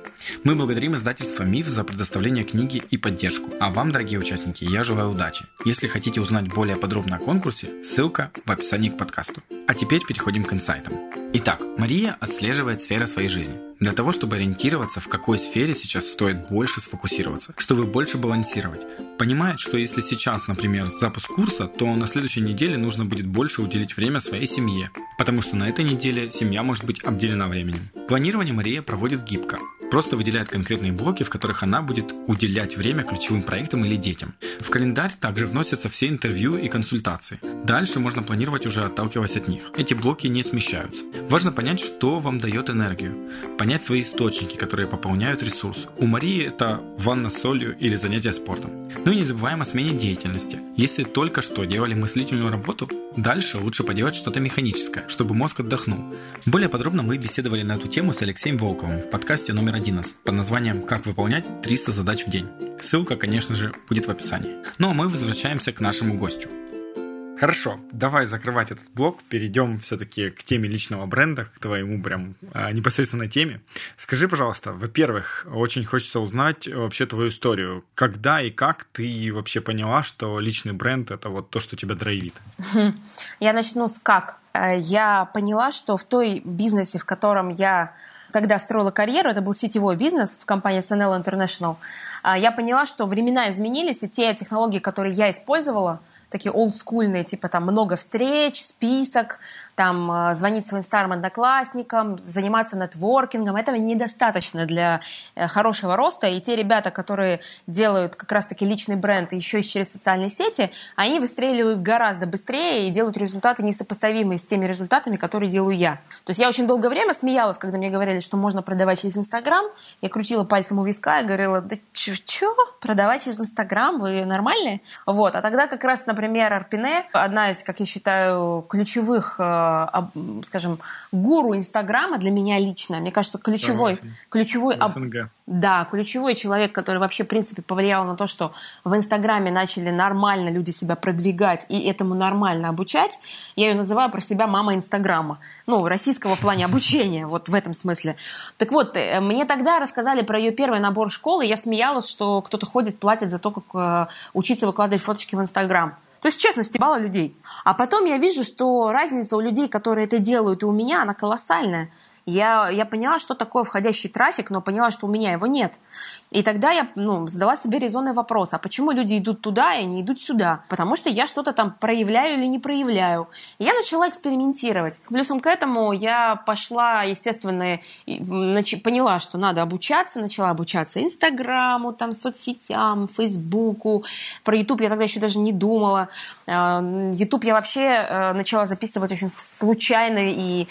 Мы благодарим издательство «Миф» за предоставление книги и поддержку. А вам, дорогие участники, я желаю удачи. Если хотите узнать более подробно о конкурсе, ссылка в описании к подкасту. А теперь переходим к инсайтам. Итак, Мария отслеживает сферы своей жизни. Для того, чтобы ориентироваться, в какой сфере сейчас стоит больше сфокусироваться, чтобы больше балансировать. Понимает, что если сейчас, например, запуск курса, то на следующей неделе нужно будет больше уделить время своей семье, потому что на этой неделе семья может быть обделена временем. Планирование Мария проводит гибко, просто выделяет конкретные блоки, в которых она будет уделять время ключевым проектам или детям. В календарь также вносятся все интервью и консультации. Дальше можно планировать уже отталкиваясь от них. Эти блоки не смещаются. Важно понять, что вам дает энергию. Понять свои источники, которые пополняют ресурс. У Марии это ванна с солью или занятия спортом. Ну и не забываем о смене деятельности. Если только что делали мыслительную работу, дальше лучше поделать что-то механическое, чтобы мозг отдохнул. Более подробно мы беседовали на эту тему с Алексеем Волковым в подкасте номер 11 под названием «Как выполнять 300 задач в день». Ссылка, конечно же, будет в описании. Ну а мы возвращаемся к нашему гостю. Хорошо, давай закрывать этот блок, перейдем все-таки к теме личного бренда, к твоему прям а, непосредственной теме. Скажи, пожалуйста, во-первых, очень хочется узнать вообще твою историю. Когда и как ты вообще поняла, что личный бренд – это вот то, что тебя драйвит? Я начну с как. Э, я поняла, что в той бизнесе, в котором я тогда строила карьеру, это был сетевой бизнес в компании SNL International, а, я поняла, что времена изменились, и те технологии, которые я использовала – такие олдскульные, типа там много встреч, список, там э, звонить своим старым одноклассникам, заниматься нетворкингом. Этого недостаточно для э, хорошего роста. И те ребята, которые делают как раз-таки личный бренд еще и через социальные сети, они выстреливают гораздо быстрее и делают результаты несопоставимые с теми результатами, которые делаю я. То есть я очень долгое время смеялась, когда мне говорили, что можно продавать через Инстаграм. Я крутила пальцем у виска и говорила, да что, продавать через Инстаграм? Вы нормальные? Вот. А тогда как раз, например, например, Арпине, одна из, как я считаю, ключевых, э, скажем, гуру Инстаграма для меня лично. Мне кажется, ключевой, ключевой, СНГ. да, ключевой человек, который вообще, в принципе, повлиял на то, что в Инстаграме начали нормально люди себя продвигать и этому нормально обучать. Я ее называю про себя мама Инстаграма. Ну, в российского плане обучения, вот в этом смысле. Так вот, э, мне тогда рассказали про ее первый набор школы, я смеялась, что кто-то ходит, платит за то, как э, учиться выкладывать фоточки в Инстаграм. То есть, честно, стебала людей. А потом я вижу, что разница у людей, которые это делают, и у меня, она колоссальная. Я, я поняла, что такое входящий трафик, но поняла, что у меня его нет. И тогда я ну, задала себе резонный вопрос, а почему люди идут туда и не идут сюда? Потому что я что-то там проявляю или не проявляю. И я начала экспериментировать. Плюсом к этому я пошла, естественно, поняла, что надо обучаться, начала обучаться Инстаграму, там, соцсетям, Фейсбуку. Про Ютуб я тогда еще даже не думала. Ютуб я вообще э, начала записывать очень случайно и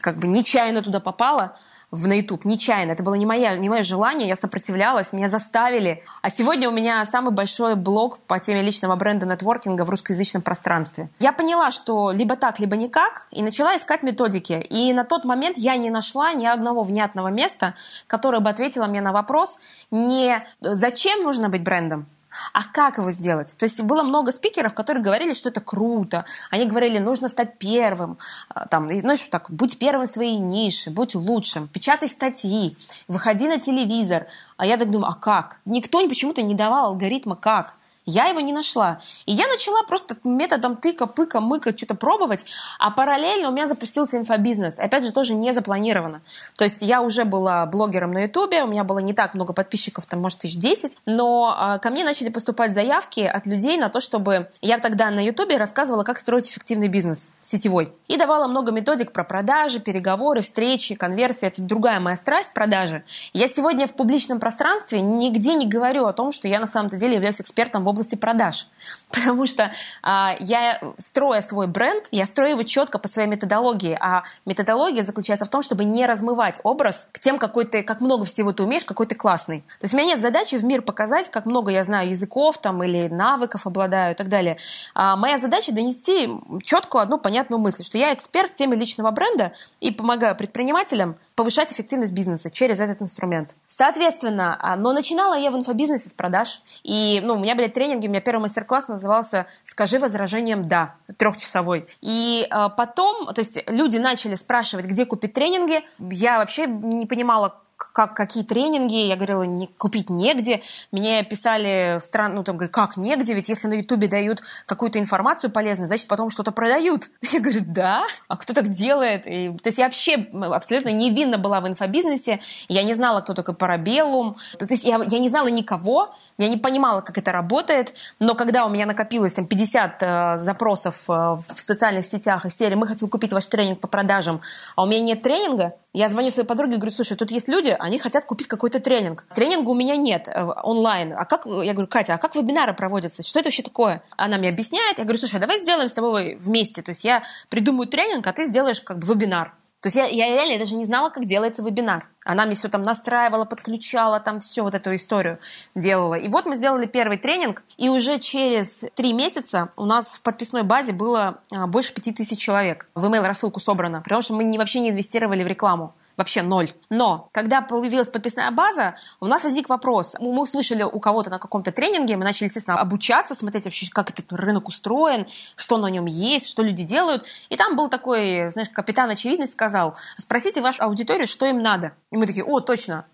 как бы нечаянно туда попала в на YouTube, нечаянно. Это было не, моя, не мое желание, я сопротивлялась, меня заставили. А сегодня у меня самый большой блог по теме личного бренда нетворкинга в русскоязычном пространстве. Я поняла, что либо так, либо никак, и начала искать методики. И на тот момент я не нашла ни одного внятного места, которое бы ответило мне на вопрос не зачем нужно быть брендом, а как его сделать? То есть было много спикеров, которые говорили, что это круто. Они говорили, нужно стать первым. А, там, знаешь, так, будь первым в своей нише, будь лучшим, печатай статьи, выходи на телевизор. А я так думаю, а как? Никто почему-то не давал алгоритма как. Я его не нашла. И я начала просто методом тыка, пыка, мыка что-то пробовать, а параллельно у меня запустился инфобизнес. Опять же, тоже не запланировано. То есть я уже была блогером на Ютубе, у меня было не так много подписчиков, там, может, тысяч десять, но а, ко мне начали поступать заявки от людей на то, чтобы... Я тогда на Ютубе рассказывала, как строить эффективный бизнес сетевой. И давала много методик про продажи, переговоры, встречи, конверсии. Это другая моя страсть, продажи. Я сегодня в публичном пространстве нигде не говорю о том, что я на самом-то деле являюсь экспертом в области продаж. Потому что а, я, строя свой бренд, я строю его четко по своей методологии. А методология заключается в том, чтобы не размывать образ к тем, какой ты, как много всего ты умеешь, какой ты классный. То есть у меня нет задачи в мир показать, как много я знаю языков там, или навыков обладаю и так далее. А моя задача донести четкую одну понятную мысль, что я эксперт в теме личного бренда и помогаю предпринимателям повышать эффективность бизнеса через этот инструмент. Соответственно, а, но начинала я в инфобизнесе с продаж. И ну, у меня были тренинги, у меня первый мастер-класс назывался «Скажи возражением «да», трехчасовой. И э, потом, то есть люди начали спрашивать, где купить тренинги. Я вообще не понимала, как, какие тренинги, я говорила, не, купить негде. Мне писали странно, ну, там, как негде, ведь если на Ютубе дают какую-то информацию полезную, значит, потом что-то продают. Я говорю, да, а кто так делает? И, то есть я вообще абсолютно невинно была в инфобизнесе, я не знала, кто такой Парабеллум, то есть я, я не знала никого, я не понимала, как это работает, но когда у меня накопилось там 50 э, запросов э, в социальных сетях из серии «Мы хотим купить ваш тренинг по продажам», а у меня нет тренинга, я звоню своей подруге и говорю, слушай, тут есть люди, люди, они хотят купить какой-то тренинг. Тренинга у меня нет э, онлайн. А как, я говорю, Катя, а как вебинары проводятся? Что это вообще такое? Она мне объясняет. Я говорю, слушай, а давай сделаем с тобой вместе. То есть я придумаю тренинг, а ты сделаешь как бы вебинар. То есть я, я реально даже не знала, как делается вебинар. Она мне все там настраивала, подключала, там все вот эту историю делала. И вот мы сделали первый тренинг, и уже через три месяца у нас в подписной базе было а, больше пяти тысяч человек. В email рассылку собрано, потому что мы не, вообще не инвестировали в рекламу вообще ноль. Но когда появилась подписная база, у нас возник вопрос. Мы услышали у кого-то на каком-то тренинге, мы начали, естественно, обучаться, смотреть вообще, как этот рынок устроен, что на нем есть, что люди делают. И там был такой, знаешь, капитан очевидность сказал, спросите вашу аудиторию, что им надо. И мы такие, о, точно,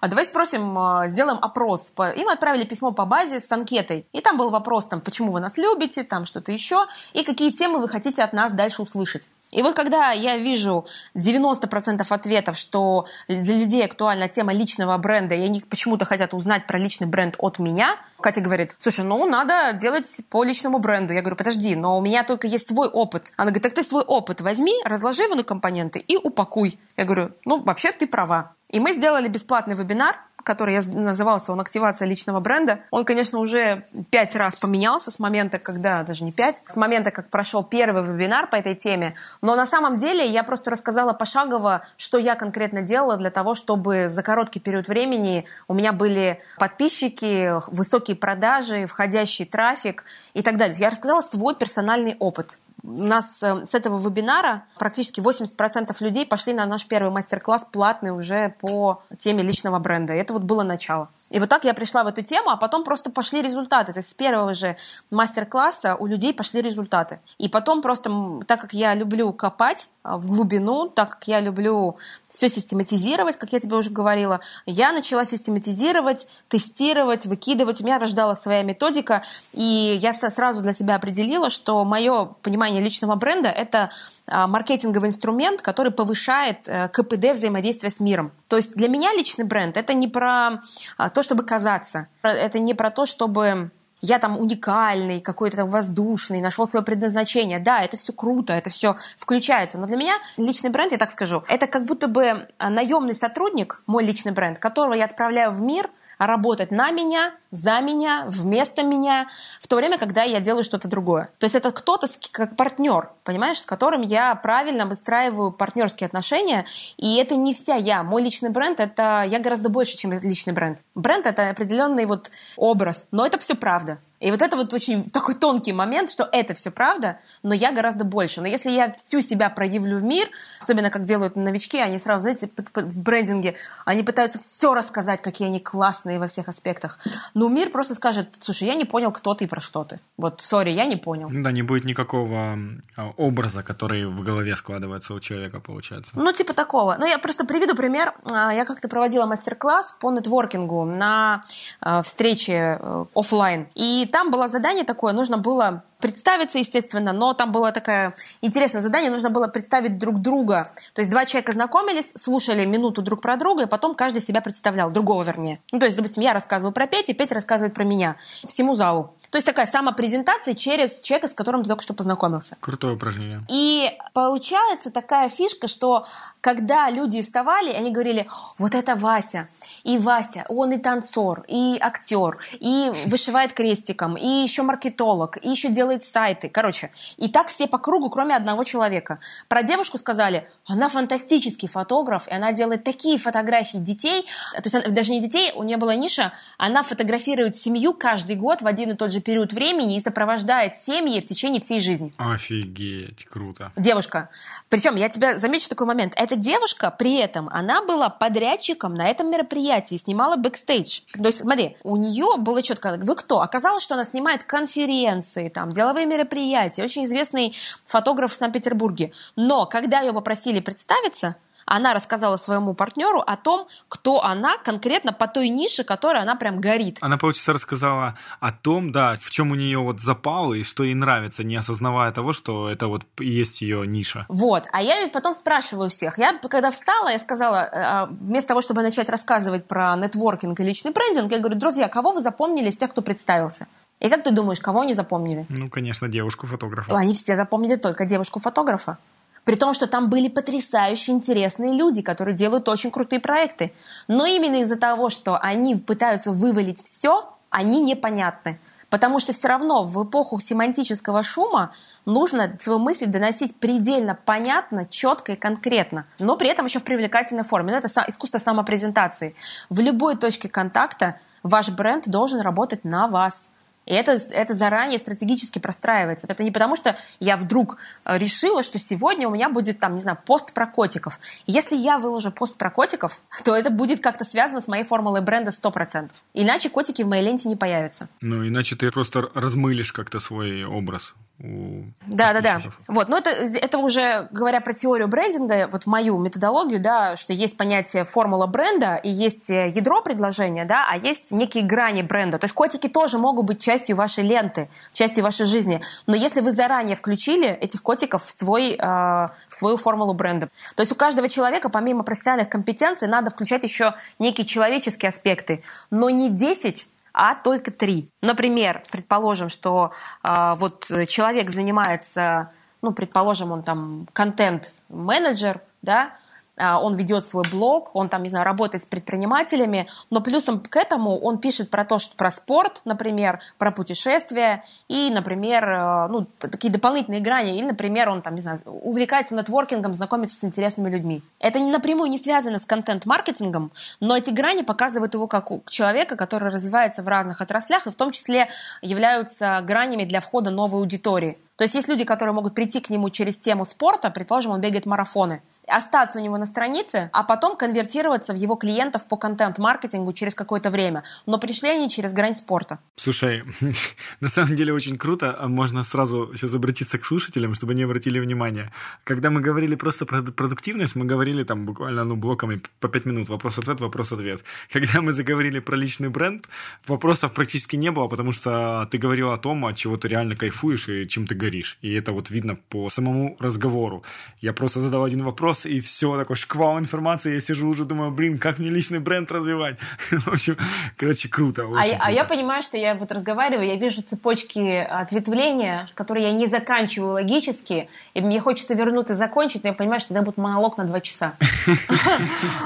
а давай спросим, а, сделаем опрос. И мы отправили письмо по базе с анкетой. И там был вопрос, там, почему вы нас любите, там что-то еще, и какие темы вы хотите от нас дальше услышать. И вот когда я вижу 90% ответов, что для людей актуальна тема личного бренда, и они почему-то хотят узнать про личный бренд от меня, Катя говорит, слушай, ну надо делать по личному бренду. Я говорю, подожди, но у меня только есть свой опыт. Она говорит, так ты свой опыт возьми, разложи его на компоненты и упакуй. Я говорю, ну вообще ты права. И мы сделали бесплатный вебинар, который я назывался, он активация личного бренда. Он, конечно, уже пять раз поменялся с момента, когда, даже не пять, с момента, как прошел первый вебинар по этой теме. Но на самом деле я просто рассказала пошагово, что я конкретно делала для того, чтобы за короткий период времени у меня были подписчики, высокие продажи, входящий трафик и так далее. Я рассказала свой персональный опыт. У нас э, с этого вебинара практически 80% людей пошли на наш первый мастер-класс платный уже по теме личного бренда. И это вот было начало. И вот так я пришла в эту тему, а потом просто пошли результаты. То есть с первого же мастер-класса у людей пошли результаты. И потом просто, так как я люблю копать а, в глубину, так как я люблю все систематизировать, как я тебе уже говорила, я начала систематизировать, тестировать, выкидывать. У меня рождалась своя методика, и я сразу для себя определила, что мое понимание личного бренда – это а, маркетинговый инструмент, который повышает э, КПД взаимодействия с миром. То есть для меня личный бренд это не про а, то, чтобы казаться, это не про то, чтобы я там уникальный, какой-то там воздушный, нашел свое предназначение. Да, это все круто, это все включается. Но для меня личный бренд, я так скажу, это как будто бы а, наемный сотрудник, мой личный бренд, которого я отправляю в мир работать на меня, за меня, вместо меня, в то время, когда я делаю что-то другое. То есть это кто-то как партнер, понимаешь, с которым я правильно выстраиваю партнерские отношения, и это не вся я. Мой личный бренд — это я гораздо больше, чем личный бренд. Бренд — это определенный вот образ, но это все правда. И вот это вот очень такой тонкий момент, что это все правда, но я гораздо больше. Но если я всю себя проявлю в мир, особенно как делают новички, они сразу, знаете, в брендинге, они пытаются все рассказать, какие они классные во всех аспектах. Но мир просто скажет, слушай, я не понял, кто ты и про что ты. Вот, сори, я не понял. Да, не будет никакого а, образа, который в голове складывается у человека, получается. Ну, типа такого. Ну, я просто приведу пример. А, я как-то проводила мастер-класс по нетворкингу на а, встрече э, офлайн. И там было задание такое, нужно было представиться, естественно, но там было такое интересное задание, нужно было представить друг друга. То есть два человека знакомились, слушали минуту друг про друга, и потом каждый себя представлял, другого вернее. Ну, то есть, допустим, я рассказываю про Петю, Петя рассказывает про меня всему залу. То есть такая самопрезентация через человека, с которым ты только что познакомился. Крутое упражнение. И получается такая фишка, что когда люди вставали, они говорили, вот это Вася, и Вася, он и танцор, и актер, и вышивает крестиком, и еще маркетолог, и еще делает сайты. Короче, и так все по кругу, кроме одного человека. Про девушку сказали, она фантастический фотограф, и она делает такие фотографии детей, то есть даже не детей, у нее была ниша, она фотографирует семью каждый год в один и тот же же период времени и сопровождает семьи в течение всей жизни. Офигеть, круто. Девушка. Причем я тебя замечу такой момент. Эта девушка при этом, она была подрядчиком на этом мероприятии, снимала бэкстейдж. То есть, смотри, у нее было четко, вы кто? Оказалось, что она снимает конференции, там, деловые мероприятия, очень известный фотограф в Санкт-Петербурге. Но когда ее попросили представиться, она рассказала своему партнеру о том, кто она конкретно по той нише, которой она прям горит. Она, получается, рассказала о том, да, в чем у нее вот запал и что ей нравится, не осознавая того, что это вот есть ее ниша. Вот, а я потом спрашиваю всех. Я, когда встала, я сказала, э, а, вместо того, чтобы начать рассказывать про нетворкинг и личный брендинг, я говорю, друзья, кого вы запомнили из тех, кто представился? И как ты думаешь, кого они запомнили? Ну, конечно, девушку-фотографа. Они все запомнили только девушку-фотографа. При том, что там были потрясающе интересные люди, которые делают очень крутые проекты. Но именно из-за того, что они пытаются вывалить все, они непонятны. Потому что все равно в эпоху семантического шума нужно свою мысль доносить предельно понятно, четко и конкретно, но при этом еще в привлекательной форме. Ну, это искусство самопрезентации. В любой точке контакта ваш бренд должен работать на вас. И это, это заранее стратегически простраивается. Это не потому, что я вдруг э, решила, что сегодня у меня будет, там, не знаю, пост про котиков. Если я выложу пост про котиков, то это будет как-то связано с моей формулой бренда 100%. Иначе котики в моей ленте не появятся. Ну, иначе ты просто размылишь как-то свой образ да, да, да. Вот, но это, это уже говоря про теорию брендинга, вот мою методологию, да, что есть понятие формула бренда и есть э, ядро предложения, да, а есть некие грани бренда. То есть котики тоже могут быть частью вашей ленты, частью вашей жизни. Но если вы заранее включили этих котиков в, свой, э, в свою формулу бренда, то есть у каждого человека помимо профессиональных компетенций надо включать еще некие человеческие аспекты, но не 10 а только три. Например, предположим, что э, вот человек занимается, ну, предположим, он там контент-менеджер, да, он ведет свой блог, он там, не знаю, работает с предпринимателями, но плюсом к этому он пишет про то, что про спорт, например, про путешествия и, например, э, ну, такие дополнительные грани, или, например, он там, не знаю, увлекается нетворкингом, знакомится с интересными людьми. Это напрямую не связано с контент-маркетингом, но эти грани показывают его как человека, который развивается в разных отраслях и в том числе являются гранями для входа новой аудитории. То есть есть люди, которые могут прийти к нему через тему спорта, предположим, он бегает марафоны, остаться у него на странице, а потом конвертироваться в его клиентов по контент-маркетингу через какое-то время. Но пришли они через грань спорта. Слушай, на самом деле очень круто. А можно сразу сейчас обратиться к слушателям, чтобы они обратили внимание. Когда мы говорили просто про продуктивность, мы говорили там буквально ну, блоками по 5 минут. Вопрос-ответ, вопрос-ответ. Когда мы заговорили про личный бренд, вопросов практически не было, потому что ты говорил о том, от чего ты реально кайфуешь и чем ты горишь говоришь. И это вот видно по самому разговору. Я просто задал один вопрос, и все, такой шквал информации. Я сижу уже, думаю, блин, как мне личный бренд развивать? В общем, короче, круто. А, круто. а я понимаю, что я вот разговариваю, я вижу цепочки ответвления, которые я не заканчиваю логически, и мне хочется вернуться и закончить, но я понимаю, что это будет монолог на два часа.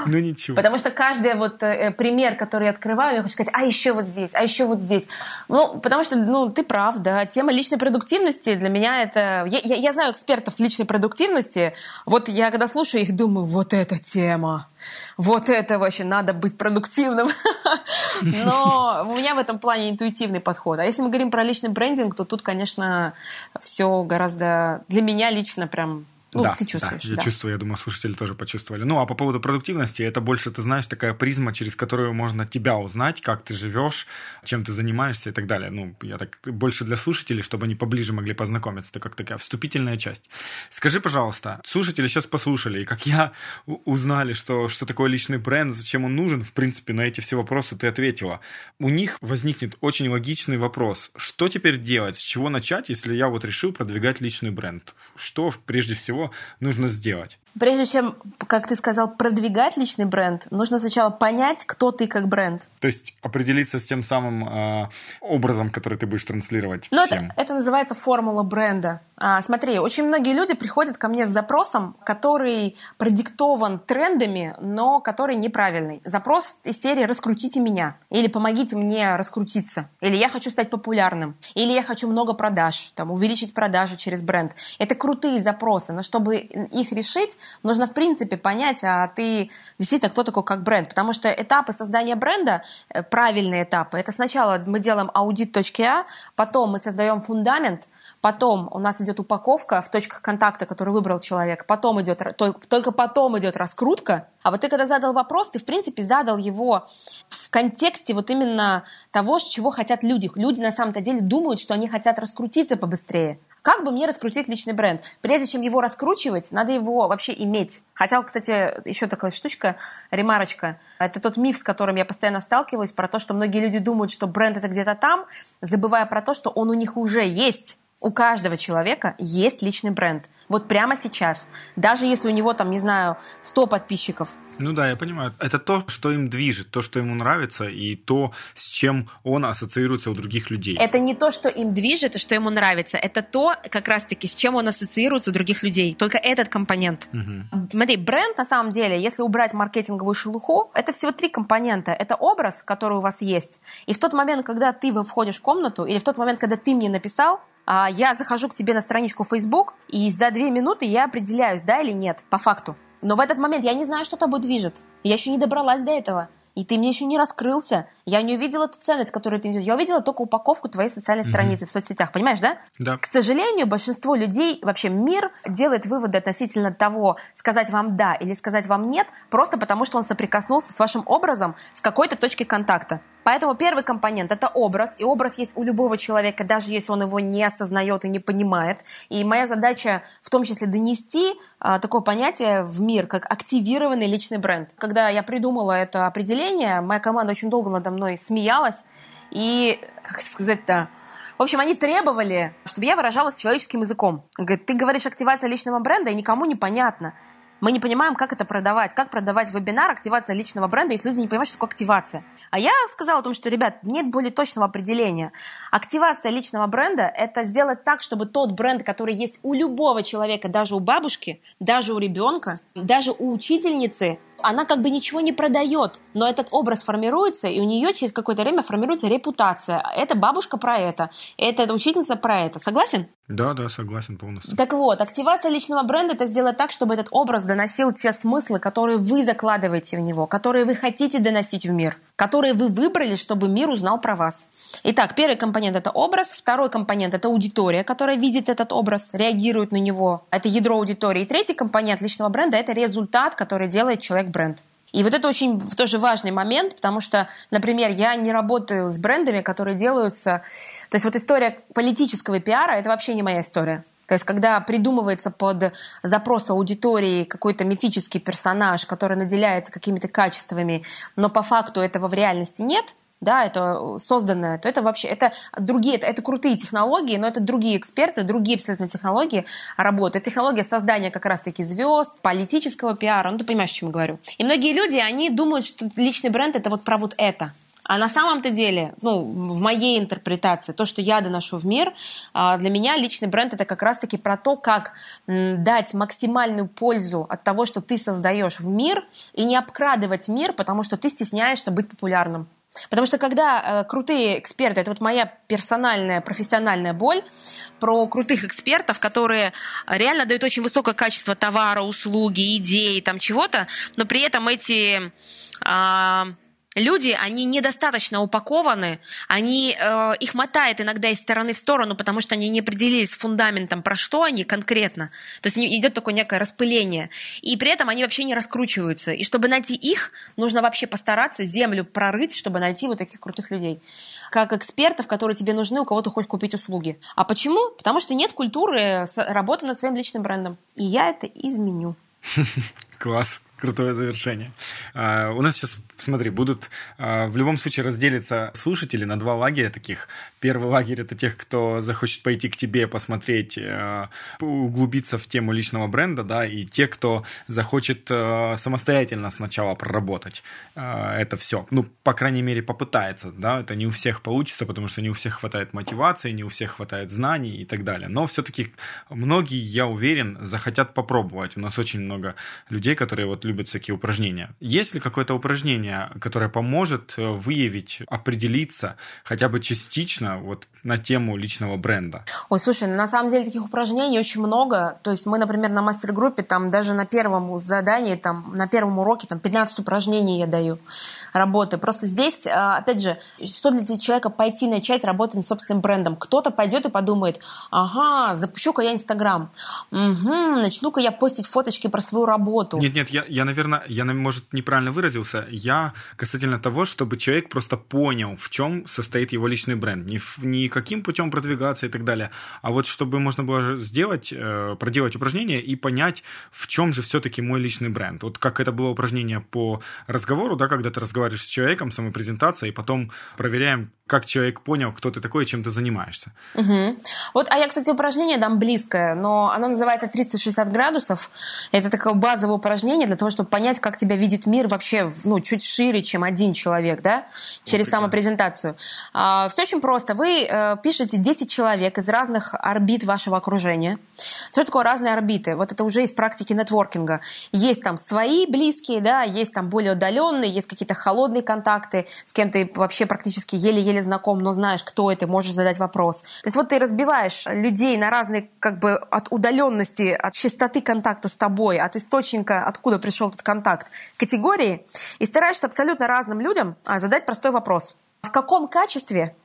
Ну ничего. Потому что каждый вот э, пример, который я открываю, я хочу сказать, а еще вот здесь, а еще вот здесь. Ну, потому что, ну, ты прав, да, тема личной продуктивности для меня это... Я, я, я знаю экспертов личной продуктивности, вот я когда слушаю их, думаю, вот эта тема, вот это вообще надо быть продуктивным. Но у меня в этом плане интуитивный подход. А если мы говорим про личный брендинг, то тут, конечно, все гораздо для меня лично прям ну, да, ты чувствуешь. Да, я да. чувствую, я думаю, слушатели тоже почувствовали. Ну, а по поводу продуктивности, это больше, ты знаешь, такая призма, через которую можно тебя узнать, как ты живешь, чем ты занимаешься и так далее. Ну, я так больше для слушателей, чтобы они поближе могли познакомиться. Это как такая вступительная часть. Скажи, пожалуйста, слушатели сейчас послушали, и как я узнали, что, что такое личный бренд, зачем он нужен, в принципе, на эти все вопросы ты ответила. У них возникнет очень логичный вопрос. Что теперь делать? С чего начать, если я вот решил продвигать личный бренд? Что прежде всего нужно сделать? Прежде чем, как ты сказал, продвигать личный бренд, нужно сначала понять, кто ты как бренд. То есть определиться с тем самым э, образом, который ты будешь транслировать Ну, это, это называется формула бренда. А, смотри, очень многие люди приходят ко мне с запросом, который продиктован трендами, но который неправильный. Запрос из серии «раскрутите меня» или «помогите мне раскрутиться», или «я хочу стать популярным», или «я хочу много продаж», там, увеличить продажи через бренд. Это крутые запросы, но чтобы их решить, нужно в принципе понять, а ты действительно кто такой как бренд. Потому что этапы создания бренда, э, правильные этапы, это сначала мы делаем аудит точки А, потом мы создаем фундамент, потом у нас идет упаковка в точках контакта, который выбрал человек, потом идет, только потом идет раскрутка. А вот ты когда задал вопрос, ты в принципе задал его в контексте вот именно того, чего хотят люди. Люди на самом-то деле думают, что они хотят раскрутиться побыстрее. Как бы мне раскрутить личный бренд? Прежде чем его раскручивать, надо его вообще иметь. Хотя, кстати, еще такая штучка, ремарочка. Это тот миф, с которым я постоянно сталкиваюсь, про то, что многие люди думают, что бренд это где-то там, забывая про то, что он у них уже есть. У каждого человека есть личный бренд. Вот прямо сейчас. Даже если у него там, не знаю, 100 подписчиков. Ну да, я понимаю. Это то, что им движет, то, что ему нравится, и то, с чем он ассоциируется у других людей. Это не то, что им движет и что ему нравится. Это то, как раз-таки, с чем он ассоциируется у других людей. Только этот компонент. Угу. Смотри, бренд, на самом деле, если убрать маркетинговую шелуху, это всего три компонента. Это образ, который у вас есть. И в тот момент, когда ты входишь в комнату, или в тот момент, когда ты мне написал, я захожу к тебе на страничку Facebook, и за две минуты я определяюсь, да или нет, по факту. Но в этот момент я не знаю, что тобой движет. Я еще не добралась до этого. И ты мне еще не раскрылся. Я не увидела ту ценность, которую ты несешь. Я увидела только упаковку твоей социальной mm-hmm. страницы в соцсетях. Понимаешь, да? Да. К сожалению, большинство людей, вообще мир, делает выводы относительно того, сказать вам «да» или сказать вам «нет», просто потому что он соприкоснулся с вашим образом в какой-то точке контакта. Поэтому первый компонент – это образ, и образ есть у любого человека, даже если он его не осознает и не понимает. И моя задача в том числе донести а, такое понятие в мир, как активированный личный бренд. Когда я придумала это определение, моя команда очень долго надо мной смеялась, и, как сказать-то, в общем, они требовали, чтобы я выражалась человеческим языком. Говорит, ты говоришь активация личного бренда, и никому не понятно. Мы не понимаем, как это продавать, как продавать вебинар, активация личного бренда, если люди не понимают, что такое активация. А я сказала о том, что, ребят, нет более точного определения. Активация личного бренда – это сделать так, чтобы тот бренд, который есть у любого человека, даже у бабушки, даже у ребенка, даже у учительницы, она как бы ничего не продает, но этот образ формируется, и у нее через какое-то время формируется репутация. Это бабушка про это, это учительница про это. Согласен? Да, да, согласен полностью. Так вот, активация личного бренда – это сделать так, чтобы этот образ доносил те смыслы, которые вы закладываете в него, которые вы хотите доносить в мир, которые вы выбрали, чтобы мир узнал про вас. Итак, первый компонент – это образ, второй компонент – это аудитория, которая видит этот образ, реагирует на него. Это ядро аудитории. И третий компонент личного бренда – это результат, который делает человек бренд. И вот это очень тоже важный момент, потому что, например, я не работаю с брендами, которые делаются... То есть вот история политического пиара – это вообще не моя история. То есть, когда придумывается под запрос аудитории какой-то мифический персонаж, который наделяется какими-то качествами, но по факту этого в реальности нет – да, это созданное, то это вообще, это другие, это, это крутые технологии, но это другие эксперты, другие абсолютно технологии работают. Технология создания как раз-таки звезд, политического пиара, ну ты понимаешь, о чем я говорю. И многие люди, они думают, что личный бренд это вот про вот это. А на самом-то деле, ну, в моей интерпретации, то, что я доношу в мир, а, для меня личный бренд это как раз-таки про то, как дать максимальную пользу от того, что ты создаешь в мир, и не обкрадывать мир, потому что ты стесняешься быть популярным. Потому что когда э, крутые эксперты, это вот моя персональная, профессиональная боль про крутых экспертов, которые реально дают очень высокое качество товара, услуги, идеи, там чего-то, но при этом эти э, люди, они недостаточно упакованы, они, э, их мотает иногда из стороны в сторону, потому что они не определились с фундаментом, про что они конкретно. То есть идет такое некое распыление. И при этом они вообще не раскручиваются. И чтобы найти их, нужно вообще постараться землю прорыть, чтобы найти вот таких крутых людей. Как экспертов, которые тебе нужны, у кого ты хочешь купить услуги. А почему? Потому что нет культуры работы над своим личным брендом. И я это изменю. Класс крутое завершение. А, у нас сейчас, смотри, будут а, в любом случае разделиться слушатели на два лагеря таких. Первый лагерь это тех, кто захочет пойти к тебе, посмотреть, а, углубиться в тему личного бренда, да, и те, кто захочет а, самостоятельно сначала проработать а, это все. Ну, по крайней мере, попытается, да, это не у всех получится, потому что не у всех хватает мотивации, не у всех хватает знаний и так далее. Но все-таки многие, я уверен, захотят попробовать. У нас очень много людей, которые вот любят всякие упражнения. Есть ли какое-то упражнение, которое поможет э, выявить, определиться хотя бы частично вот на тему личного бренда? Ой, слушай, на самом деле таких упражнений очень много. То есть мы, например, на мастер-группе там даже на первом задании, там на первом уроке там 15 упражнений я даю работы. Просто здесь, э, опять же, что для человека пойти начать работать над собственным брендом? Кто-то пойдет и подумает, ага, запущу-ка я Инстаграм, угу, начну-ка я постить фоточки про свою работу. Нет, нет, я, я, наверное, я, может, неправильно выразился. Я касательно того, чтобы человек просто понял, в чем состоит его личный бренд. Не, не каким путем продвигаться и так далее, а вот чтобы можно было сделать, э, проделать упражнение и понять, в чем же все-таки мой личный бренд. Вот как это было упражнение по разговору, да, когда ты разговариваешь разговариваешь с человеком, самопрезентация, и потом проверяем, как человек понял, кто ты такой и чем ты занимаешься. Угу. Вот, а я, кстати, упражнение дам близкое, но оно называется 360 градусов. Это такое базовое упражнение для того, чтобы понять, как тебя видит мир вообще ну, чуть шире, чем один человек, да, через вот самопрезентацию. А, все очень просто. Вы э, пишете 10 человек из разных орбит вашего окружения. Что такое разные орбиты? Вот это уже из практики нетворкинга. Есть там свои близкие, да, есть там более удаленные, есть какие-то холодные контакты, с кем ты вообще практически еле-еле еле знаком, но знаешь, кто это, можешь задать вопрос. То есть вот ты разбиваешь людей на разные, как бы, от удаленности, от частоты контакта с тобой, от источника, откуда пришел этот контакт, категории, и стараешься абсолютно разным людям а, задать простой вопрос. В каком качестве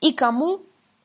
и кому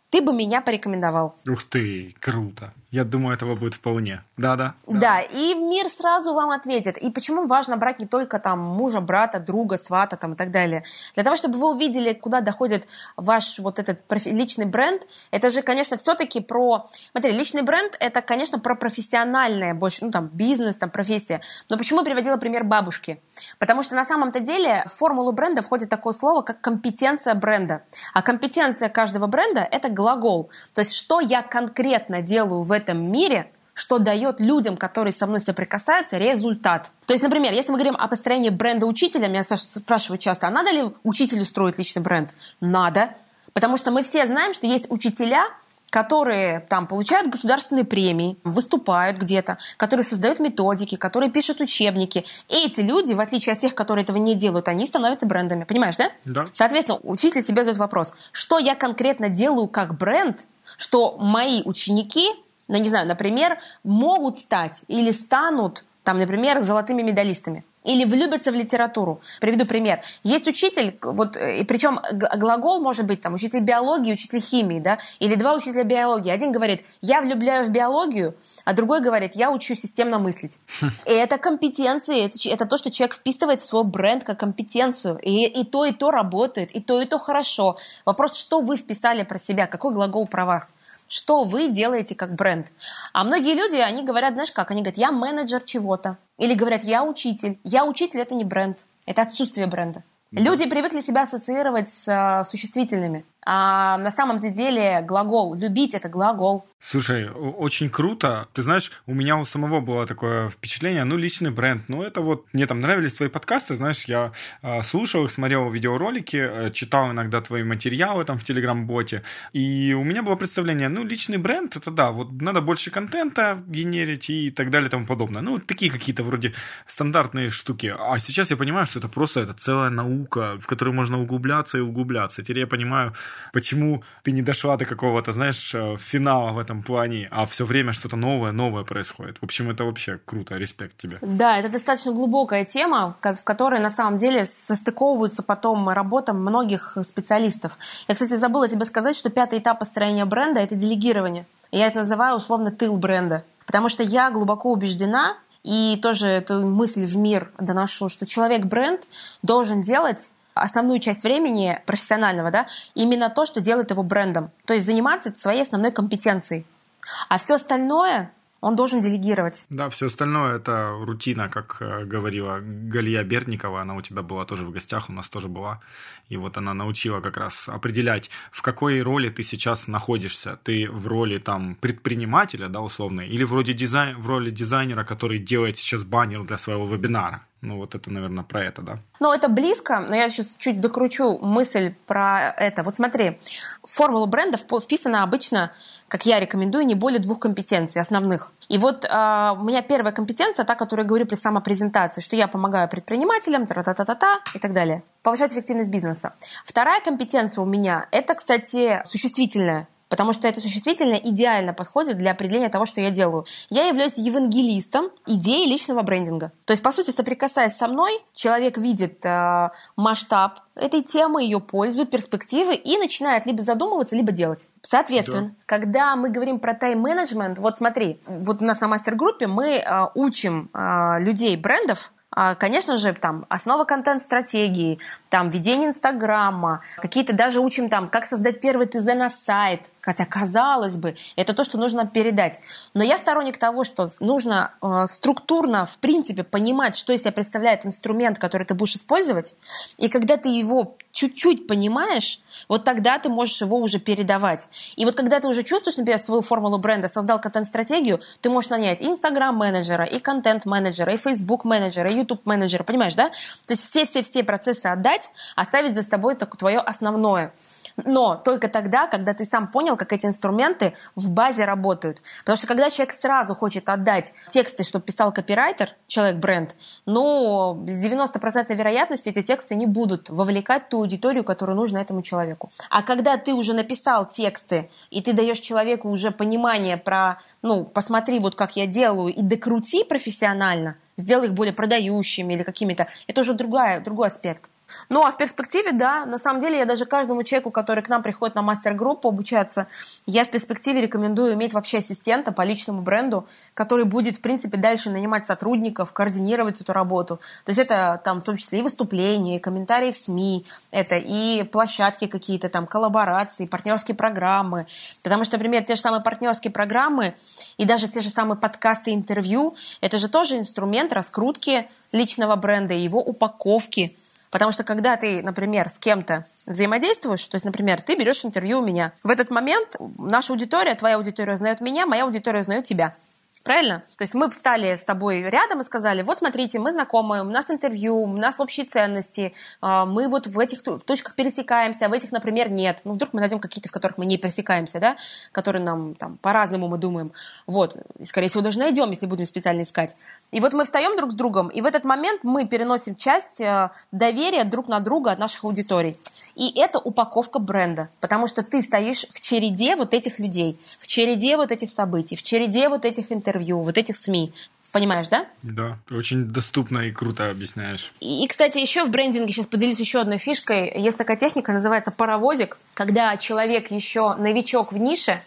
ты бы меня порекомендовал? Ух ты, круто. Я думаю, этого будет вполне. Да, да. Да, и мир сразу вам ответит. И почему важно брать не только там мужа, брата, друга, свата там и так далее. Для того, чтобы вы увидели, куда доходит ваш вот этот личный бренд, это же, конечно, все-таки про... Смотри, личный бренд это, конечно, про профессиональное больше, ну там, бизнес, там, профессия. Но почему я приводила пример бабушки? Потому что на самом-то деле в формулу бренда входит такое слово, как компетенция бренда. А компетенция каждого бренда – это глагол. То есть, что я конкретно делаю в этом мире, что дает людям, которые со мной соприкасаются, результат. То есть, например, если мы говорим о построении бренда учителя, меня спрашивают часто, а надо ли учителю строить личный бренд? Надо. Потому что мы все знаем, что есть учителя, которые там получают государственные премии, выступают где-то, которые создают методики, которые пишут учебники. И эти люди, в отличие от тех, которые этого не делают, они становятся брендами. Понимаешь, да? Да. Соответственно, учитель себе задает вопрос, что я конкретно делаю как бренд, что мои ученики, ну, не знаю, например, могут стать или станут, там, например, золотыми медалистами или влюбятся в литературу. Приведу пример. Есть учитель, вот, и причем глагол может быть там учитель биологии, учитель химии, да, или два учителя биологии. Один говорит, я влюбляю в биологию, а другой говорит, я учу системно мыслить. И это компетенции, это, это то, что человек вписывает в свой бренд как компетенцию. И, и то, и то работает, и то, и то хорошо. Вопрос, что вы вписали про себя, какой глагол про вас что вы делаете как бренд. А многие люди, они говорят, знаешь как, они говорят, я менеджер чего-то. Или говорят, я учитель. Я учитель – это не бренд, это отсутствие бренда. Люди привыкли себя ассоциировать с э, существительными. А на самом деле глагол «любить» — это глагол. Слушай, очень круто. Ты знаешь, у меня у самого было такое впечатление, ну, личный бренд. Ну, это вот, мне там нравились твои подкасты, знаешь, я э, слушал их, смотрел видеоролики, э, читал иногда твои материалы там в Телеграм-боте, и у меня было представление, ну, личный бренд, это да, вот надо больше контента генерить и так далее и тому подобное. Ну, такие какие-то вроде стандартные штуки. А сейчас я понимаю, что это просто это целая наука, в которой можно углубляться и углубляться. Теперь я понимаю, почему ты не дошла до какого-то, знаешь, э, финала в этом плане, а все время что-то новое, новое происходит. В общем, это вообще круто, респект тебе. Да, это достаточно глубокая тема, в которой на самом деле состыковываются потом работа многих специалистов. Я, кстати, забыла тебе сказать, что пятый этап построения бренда – это делегирование. Я это называю условно тыл бренда. Потому что я глубоко убеждена, и тоже эту мысль в мир доношу, что человек-бренд должен делать основную часть времени профессионального, да, именно то, что делает его брендом. То есть заниматься своей основной компетенцией. А все остальное он должен делегировать. Да, все остальное это рутина, как э, говорила Галия Берникова, она у тебя была тоже в гостях, у нас тоже была. И вот она научила как раз определять, в какой роли ты сейчас находишься. Ты в роли там предпринимателя, да, условно, или вроде дизайн, в роли дизайнера, который делает сейчас баннер для своего вебинара. Ну, вот это, наверное, про это, да? Ну, это близко, но я сейчас чуть докручу мысль про это. Вот смотри, в формулу брендов вписано обычно, как я рекомендую, не более двух компетенций основных. И вот э, у меня первая компетенция, та, которую я говорю при самопрезентации, что я помогаю предпринимателям, та-та-та-та-та и так далее. Повышать эффективность бизнеса. Вторая компетенция у меня, это, кстати, существительная потому что это существительное идеально подходит для определения того, что я делаю. Я являюсь евангелистом идеи личного брендинга. То есть, по сути, соприкасаясь со мной, человек видит э, масштаб этой темы, ее пользу, перспективы и начинает либо задумываться, либо делать. Соответственно, да. когда мы говорим про тайм-менеджмент, вот смотри, вот у нас на мастер-группе мы э, учим э, людей брендов а, конечно же, там основа контент-стратегии, там ведение Инстаграма, какие-то даже учим там, как создать первый ТЗ на сайт – Хотя, казалось бы, это то, что нужно передать. Но я сторонник того, что нужно э, структурно, в принципе, понимать, что из себя представляет инструмент, который ты будешь использовать. И когда ты его чуть-чуть понимаешь, вот тогда ты можешь его уже передавать. И вот когда ты уже чувствуешь, например, свою формулу бренда, создал контент-стратегию, ты можешь нанять и Инстаграм-менеджера, и контент-менеджера, и Фейсбук-менеджера, и YouTube-менеджера, понимаешь, да? То есть все-все-все процессы отдать, оставить за собой только твое основное. Но только тогда, когда ты сам понял, как эти инструменты в базе работают. Потому что когда человек сразу хочет отдать тексты, чтобы писал копирайтер, человек-бренд, ну, с 90% вероятностью эти тексты не будут вовлекать ту аудиторию, которую нужно этому человеку. А когда ты уже написал тексты, и ты даешь человеку уже понимание про, ну, посмотри, вот как я делаю, и докрути профессионально, сделай их более продающими или какими-то, это уже другая, другой аспект. Ну, а в перспективе, да, на самом деле я даже каждому человеку, который к нам приходит на мастер-группу обучаться, я в перспективе рекомендую иметь вообще ассистента по личному бренду, который будет, в принципе, дальше нанимать сотрудников, координировать эту работу. То есть это там в том числе и выступления, и комментарии в СМИ, это и площадки какие-то там, коллаборации, партнерские программы. Потому что, например, те же самые партнерские программы и даже те же самые подкасты, интервью, это же тоже инструмент раскрутки личного бренда и его упаковки Потому что когда ты, например, с кем-то взаимодействуешь, то есть, например, ты берешь интервью у меня, в этот момент наша аудитория, твоя аудитория узнает меня, моя аудитория узнает тебя. Правильно? То есть мы встали с тобой рядом и сказали, вот смотрите, мы знакомы, у нас интервью, у нас общие ценности, а, мы вот в этих точках пересекаемся, а в этих, например, нет. Ну, вдруг мы найдем какие-то, в которых мы не пересекаемся, да, которые нам там по-разному мы думаем. Вот, и, скорее всего, даже найдем, если будем специально искать. И вот мы встаем друг с другом, и в этот момент мы переносим часть э, доверия друг на друга от наших аудиторий. И это упаковка бренда, потому что ты стоишь в череде вот этих людей, в череде вот этих событий, в череде вот этих интервью, интервью, вот этих СМИ. Понимаешь, да? Да, очень доступно и круто объясняешь. И, кстати, еще в брендинге сейчас поделюсь еще одной фишкой. Есть такая техника, называется паровозик, когда человек еще новичок в нише,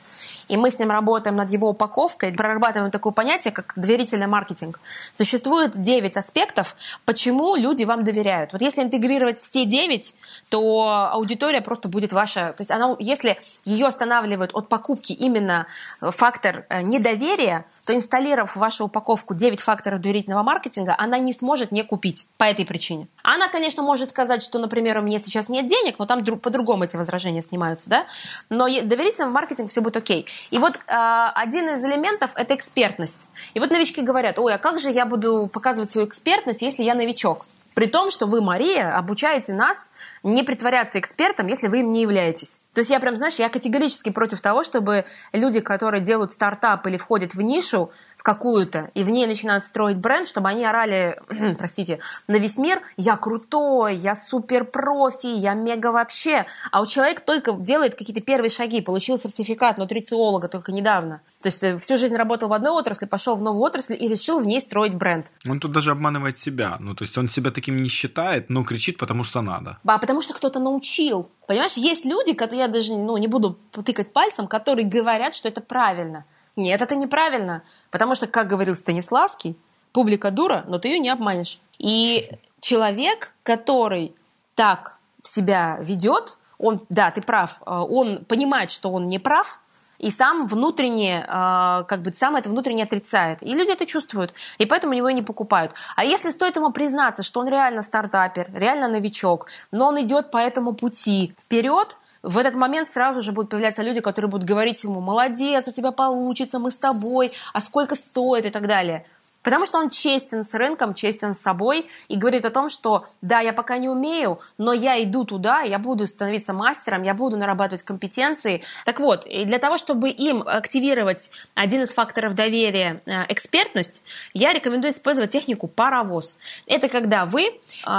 и мы с ним работаем над его упаковкой, прорабатываем такое понятие, как доверительный маркетинг. Существует 9 аспектов, почему люди вам доверяют. Вот если интегрировать все 9, то аудитория просто будет ваша. То есть она, если ее останавливает от покупки именно фактор э, недоверия, то инсталлировав в вашу упаковку 9 факторов доверительного маркетинга, она не сможет не купить по этой причине. Она, конечно, может сказать, что, например, у меня сейчас нет денег, но там по-другому эти возражения снимаются, да? Но доверительный маркетинг все будет окей. И вот э, один из элементов – это экспертность. И вот новички говорят, ой, а как же я буду показывать свою экспертность, если я новичок? При том, что вы, Мария, обучаете нас не притворяться экспертом, если вы им не являетесь. То есть я прям, знаешь, я категорически против того, чтобы люди, которые делают стартап или входят в нишу, какую-то, и в ней начинают строить бренд, чтобы они орали, простите, на весь мир, я крутой, я супер профи, я мега вообще. А у человека только делает какие-то первые шаги, получил сертификат нутрициолога только недавно. То есть э, всю жизнь работал в одной отрасли, пошел в новую отрасль и решил в ней строить бренд. Он тут даже обманывает себя. Ну, то есть он себя таким не считает, но кричит, потому что надо. А потому что кто-то научил. Понимаешь, есть люди, которые я даже ну, не буду тыкать пальцем, которые говорят, что это правильно. Нет, это неправильно. Потому что, как говорил Станиславский, публика дура, но ты ее не обманешь. И человек, который так себя ведет, он, да, ты прав, э, он понимает, что он не прав, и сам внутренне, э, как бы сам это внутренне отрицает. И люди это чувствуют, и поэтому его и не покупают. А если стоит ему признаться, что он реально стартапер, реально новичок, но он идет по этому пути вперед, в этот момент сразу же будут появляться люди, которые будут говорить ему, молодец, у тебя получится, мы с тобой, а сколько стоит и так далее. Потому что он честен с рынком, честен с собой и говорит о том, что да, я пока не умею, но я иду туда, я буду становиться мастером, я буду нарабатывать компетенции. Так вот, и для того, чтобы им активировать один из факторов доверия, э, экспертность, я рекомендую использовать технику паровоз. Это когда вы э,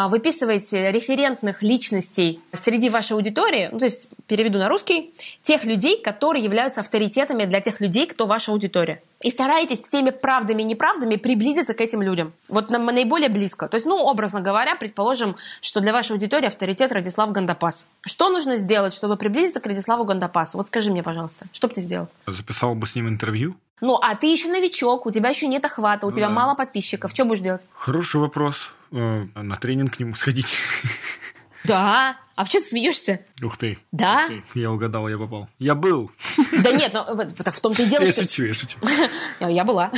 выписываете референтных личностей среди вашей аудитории, ну, то есть переведу на русский, тех людей, которые являются авторитетами для тех людей, кто ваша аудитория и стараетесь всеми правдами и неправдами приблизиться к этим людям. Вот нам наиболее близко. То есть, ну, образно говоря, предположим, что для вашей аудитории авторитет Радислав Гандапас. Что нужно сделать, чтобы приблизиться к Радиславу Гандапасу? Вот скажи мне, пожалуйста, что бы ты сделал? Записал бы с ним интервью. Ну, а ты еще новичок, у тебя еще нет охвата, у ну, тебя да. мало подписчиков. Что будешь делать? Хороший вопрос. Э, на тренинг к нему сходить. Да, А почему ты смеешься? Ух ты. Да? Ух ты. Я угадал, я попал. Я был. Да нет, ну, в том-то и дело, я что... шучу, я шучу. Я была.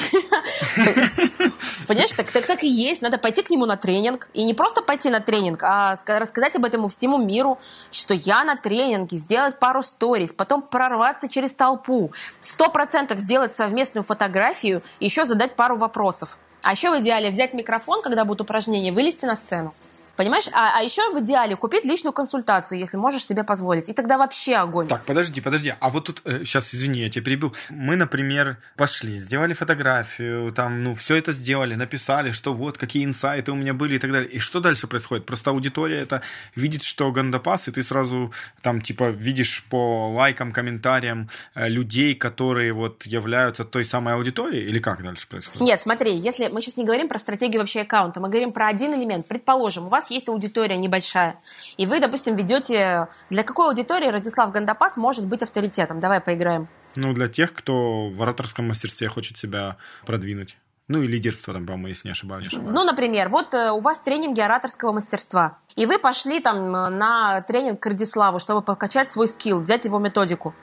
Понимаешь, так, так, так и есть. Надо пойти к нему на тренинг. И не просто пойти на тренинг, а рассказать об этом всему миру, что я на тренинге, сделать пару сториз, потом прорваться через толпу, сто процентов сделать совместную фотографию и еще задать пару вопросов. А еще в идеале взять микрофон, когда будут упражнения, вылезти на сцену. Понимаешь? А, а еще в идеале купить личную консультацию, если можешь себе позволить. И тогда вообще огонь. Так, подожди, подожди. А вот тут, э, сейчас, извини, я тебя перебил. Мы, например, пошли, сделали фотографию, там, ну, все это сделали, написали, что вот, какие инсайты у меня были и так далее. И что дальше происходит? Просто аудитория это видит, что гандапас, и ты сразу там, типа, видишь по лайкам, комментариям э, людей, которые вот являются той самой аудиторией, или как дальше происходит? Нет, смотри, если мы сейчас не говорим про стратегию вообще аккаунта, мы говорим про один элемент. Предположим, у вас есть аудитория небольшая, и вы, допустим, ведете... Для какой аудитории Радислав Гандапас может быть авторитетом? Давай поиграем. Ну, для тех, кто в ораторском мастерстве хочет себя продвинуть. Ну и лидерство там, по-моему, если не ошибаюсь. Ну, например, вот э, у вас тренинги ораторского мастерства, и вы пошли там на тренинг к Радиславу, чтобы покачать свой скилл, взять его методику.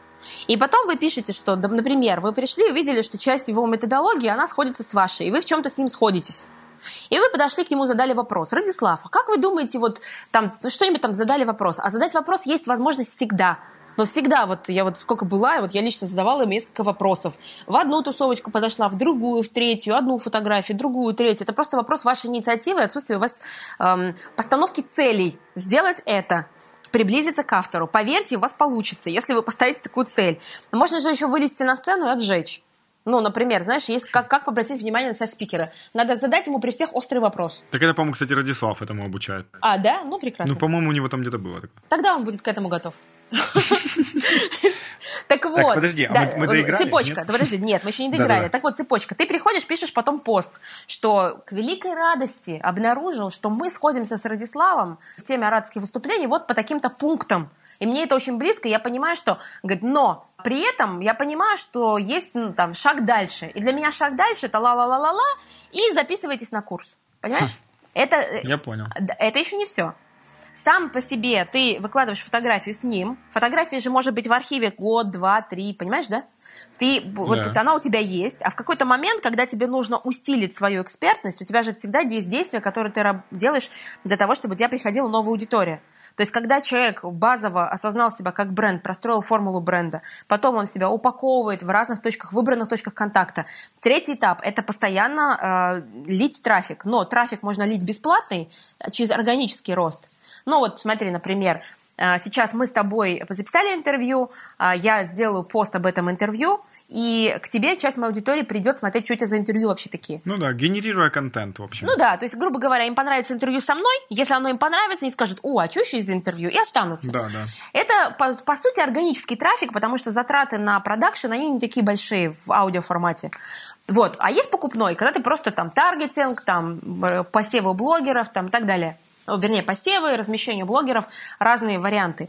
И потом вы пишете, что, например, вы пришли и увидели, что часть его методологии, она сходится с вашей, и вы в чем-то с ним сходитесь. И вы подошли к нему, задали вопрос. Радислав, а как вы думаете, вот там что-нибудь там задали вопрос? А задать вопрос есть возможность всегда. Но всегда, вот я вот сколько была, вот я лично задавала им несколько вопросов. В одну тусовочку подошла, в другую, в третью, одну фотографию, другую, третью. Это просто вопрос вашей инициативы, отсутствие у вас эм, постановки целей. Сделать это приблизиться к автору. Поверьте, у вас получится, если вы поставите такую цель. Можно же еще вылезти на сцену и отжечь. Ну, например, знаешь, есть как, как обратить внимание на спикера. Надо задать ему при всех острый вопрос. Так это, по-моему, кстати, Радислав этому обучает. А, да? Ну, прекрасно. Ну, по-моему, у него там где-то было такое. Тогда он будет к этому готов. Так вот. подожди, а мы доиграли? Цепочка. Подожди, нет, мы еще не доиграли. Так вот, цепочка. Ты приходишь, пишешь потом пост, что к великой радости обнаружил, что мы сходимся с Радиславом в теме оратских выступлений вот по таким-то пунктам. И мне это очень близко, я понимаю, что, говорит, но при этом я понимаю, что есть ну, там шаг дальше. И для меня шаг дальше это ла-ла-ла-ла-ла, и записывайтесь на курс. Понимаешь? Хм. Это, э, я понял. Это еще не все. Сам по себе ты выкладываешь фотографию с ним. Фотография же может быть в архиве год, два, три, понимаешь, да? Ты, да. вот она у тебя есть, а в какой-то момент, когда тебе нужно усилить свою экспертность, у тебя же всегда есть действия, которые ты делаешь для того, чтобы у тебя приходила новая аудитория. То есть, когда человек базово осознал себя как бренд, простроил формулу бренда, потом он себя упаковывает в разных точках, выбранных точках контакта. Третий этап – это постоянно э, лить трафик. Но трафик можно лить бесплатный через органический рост. Ну вот смотри, например, а, сейчас мы с тобой записали интервью, а, я сделаю пост об этом интервью, и к тебе часть моей аудитории придет смотреть, что это за интервью вообще такие. Ну да, генерируя контент, в общем. Ну да, то есть, грубо говоря, им понравится интервью со мной, если оно им понравится, они скажут, о, а что еще из интервью, и останутся. Да, да. Это, по, по сути, органический трафик, потому что затраты на продакшн, они не такие большие в аудиоформате. Вот, а есть покупной, когда ты просто там таргетинг, там э, посевы блогеров, там и так далее вернее, посевы, размещение блогеров, разные варианты.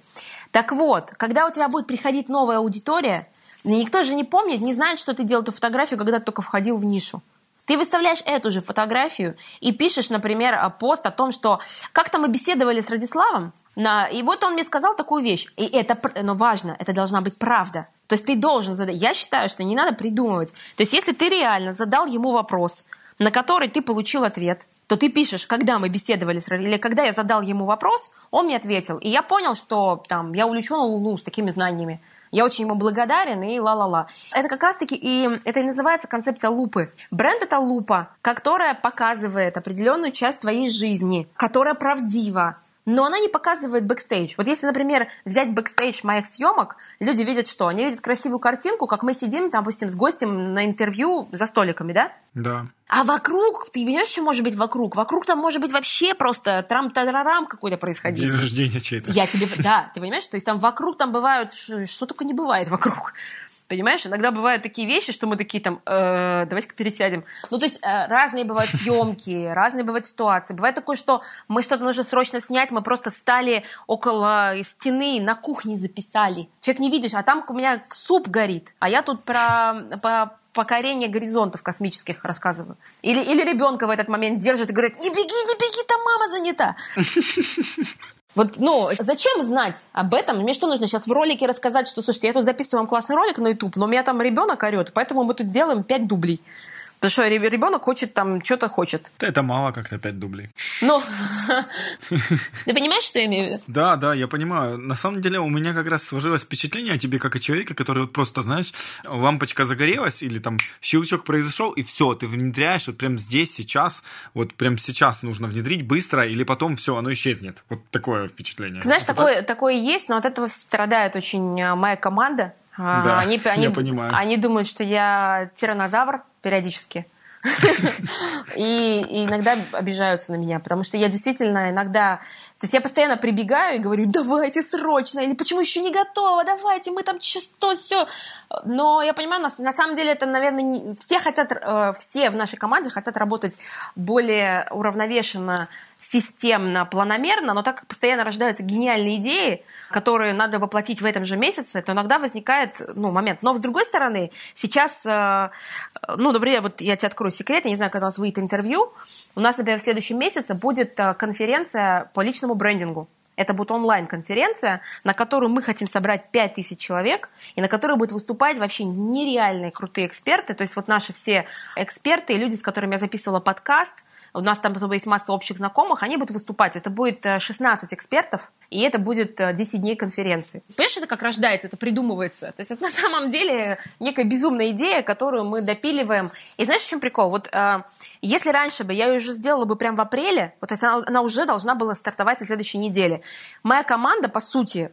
Так вот, когда у тебя будет приходить новая аудитория, никто же не помнит, не знает, что ты делал эту фотографию, когда ты только входил в нишу. Ты выставляешь эту же фотографию и пишешь, например, пост о том, что как-то мы беседовали с Радиславом, на... И вот он мне сказал такую вещь. И это но важно, это должна быть правда. То есть ты должен задать. Я считаю, что не надо придумывать. То есть если ты реально задал ему вопрос, на который ты получил ответ, то ты пишешь, когда мы беседовали с или когда я задал ему вопрос, он мне ответил. И я понял, что там я увлечен Луну с такими знаниями. Я очень ему благодарен и ла-ла-ла. Это как раз-таки и это и называется концепция лупы. Бренд это лупа, которая показывает определенную часть твоей жизни, которая правдива, но она не показывает бэкстейдж. Вот если, например, взять бэкстейдж моих съемок, люди видят что? Они видят красивую картинку, как мы сидим, там, допустим, с гостем на интервью за столиками, да? Да. А вокруг, ты понимаешь, что может быть вокруг? Вокруг там может быть вообще просто трам-тарарам какой-то происходить. День рождения чей-то. Я тебе, да, ты понимаешь? То есть там вокруг там бывают, что только не бывает вокруг. Понимаешь, иногда бывают такие вещи, что мы такие там, э, давайте-ка пересядем. Ну, то есть э, разные бывают съемки, разные бывают ситуации. Бывает такое, что мы что-то нужно срочно снять, мы просто стали около стены, на кухне записали. Человек не видишь, а там у меня суп горит, а я тут про, про покорение горизонтов космических рассказываю. Или, или ребенка в этот момент держит и говорит, не беги, не беги, там мама занята. Вот, ну, зачем знать об этом? Мне что нужно сейчас в ролике рассказать, что, слушайте, я тут записываю вам классный ролик на YouTube, но у меня там ребенок орет, поэтому мы тут делаем 5 дублей. Потому что ребенок хочет там, что-то хочет. Это мало как-то 5 дублей. Ну, ты понимаешь, что я имею в виду? Да, да, я понимаю. На самом деле у меня как раз сложилось впечатление о тебе как о человеке, который вот просто, знаешь, лампочка загорелась или там щелчок произошел, и все, ты внедряешь вот прям здесь, сейчас, вот прям сейчас нужно внедрить быстро, или потом все, оно исчезнет. Вот такое впечатление. Ты знаешь, такое, такое есть, но от этого страдает очень а, моя команда. А, да, они, я они, понимаю. Они думают, что я тиранозавр периодически. И, иногда обижаются на меня, потому что я действительно иногда... То есть я постоянно прибегаю и говорю, давайте срочно, или почему еще не готово, давайте, мы там что, все. Но я понимаю, на, на самом деле это, наверное, не, все хотят, э, все в нашей команде хотят работать более уравновешенно, системно, планомерно, но так как постоянно рождаются гениальные идеи, которые надо воплотить в этом же месяце, то иногда возникает ну, момент. Но с другой стороны, сейчас, э, ну, например, вот я тебе открою секрет, я не знаю, когда у нас выйдет интервью, у нас, например, в следующем месяце будет э, конференция по личному брендингу. Это будет онлайн-конференция, на которую мы хотим собрать 5000 человек, и на которой будут выступать вообще нереальные крутые эксперты. То есть вот наши все эксперты и люди, с которыми я записывала подкаст – у нас там есть масса общих знакомых, они будут выступать. Это будет 16 э, экспертов, и это будет 10 э, дней конференции. Понимаешь, это как рождается, это придумывается. То есть это на самом деле некая безумная идея, которую мы допиливаем. И знаешь, в чем прикол? Вот э, если раньше бы я ее уже сделала бы прямо в апреле, вот то есть она, она уже должна была стартовать на следующей неделе. Моя команда, по сути,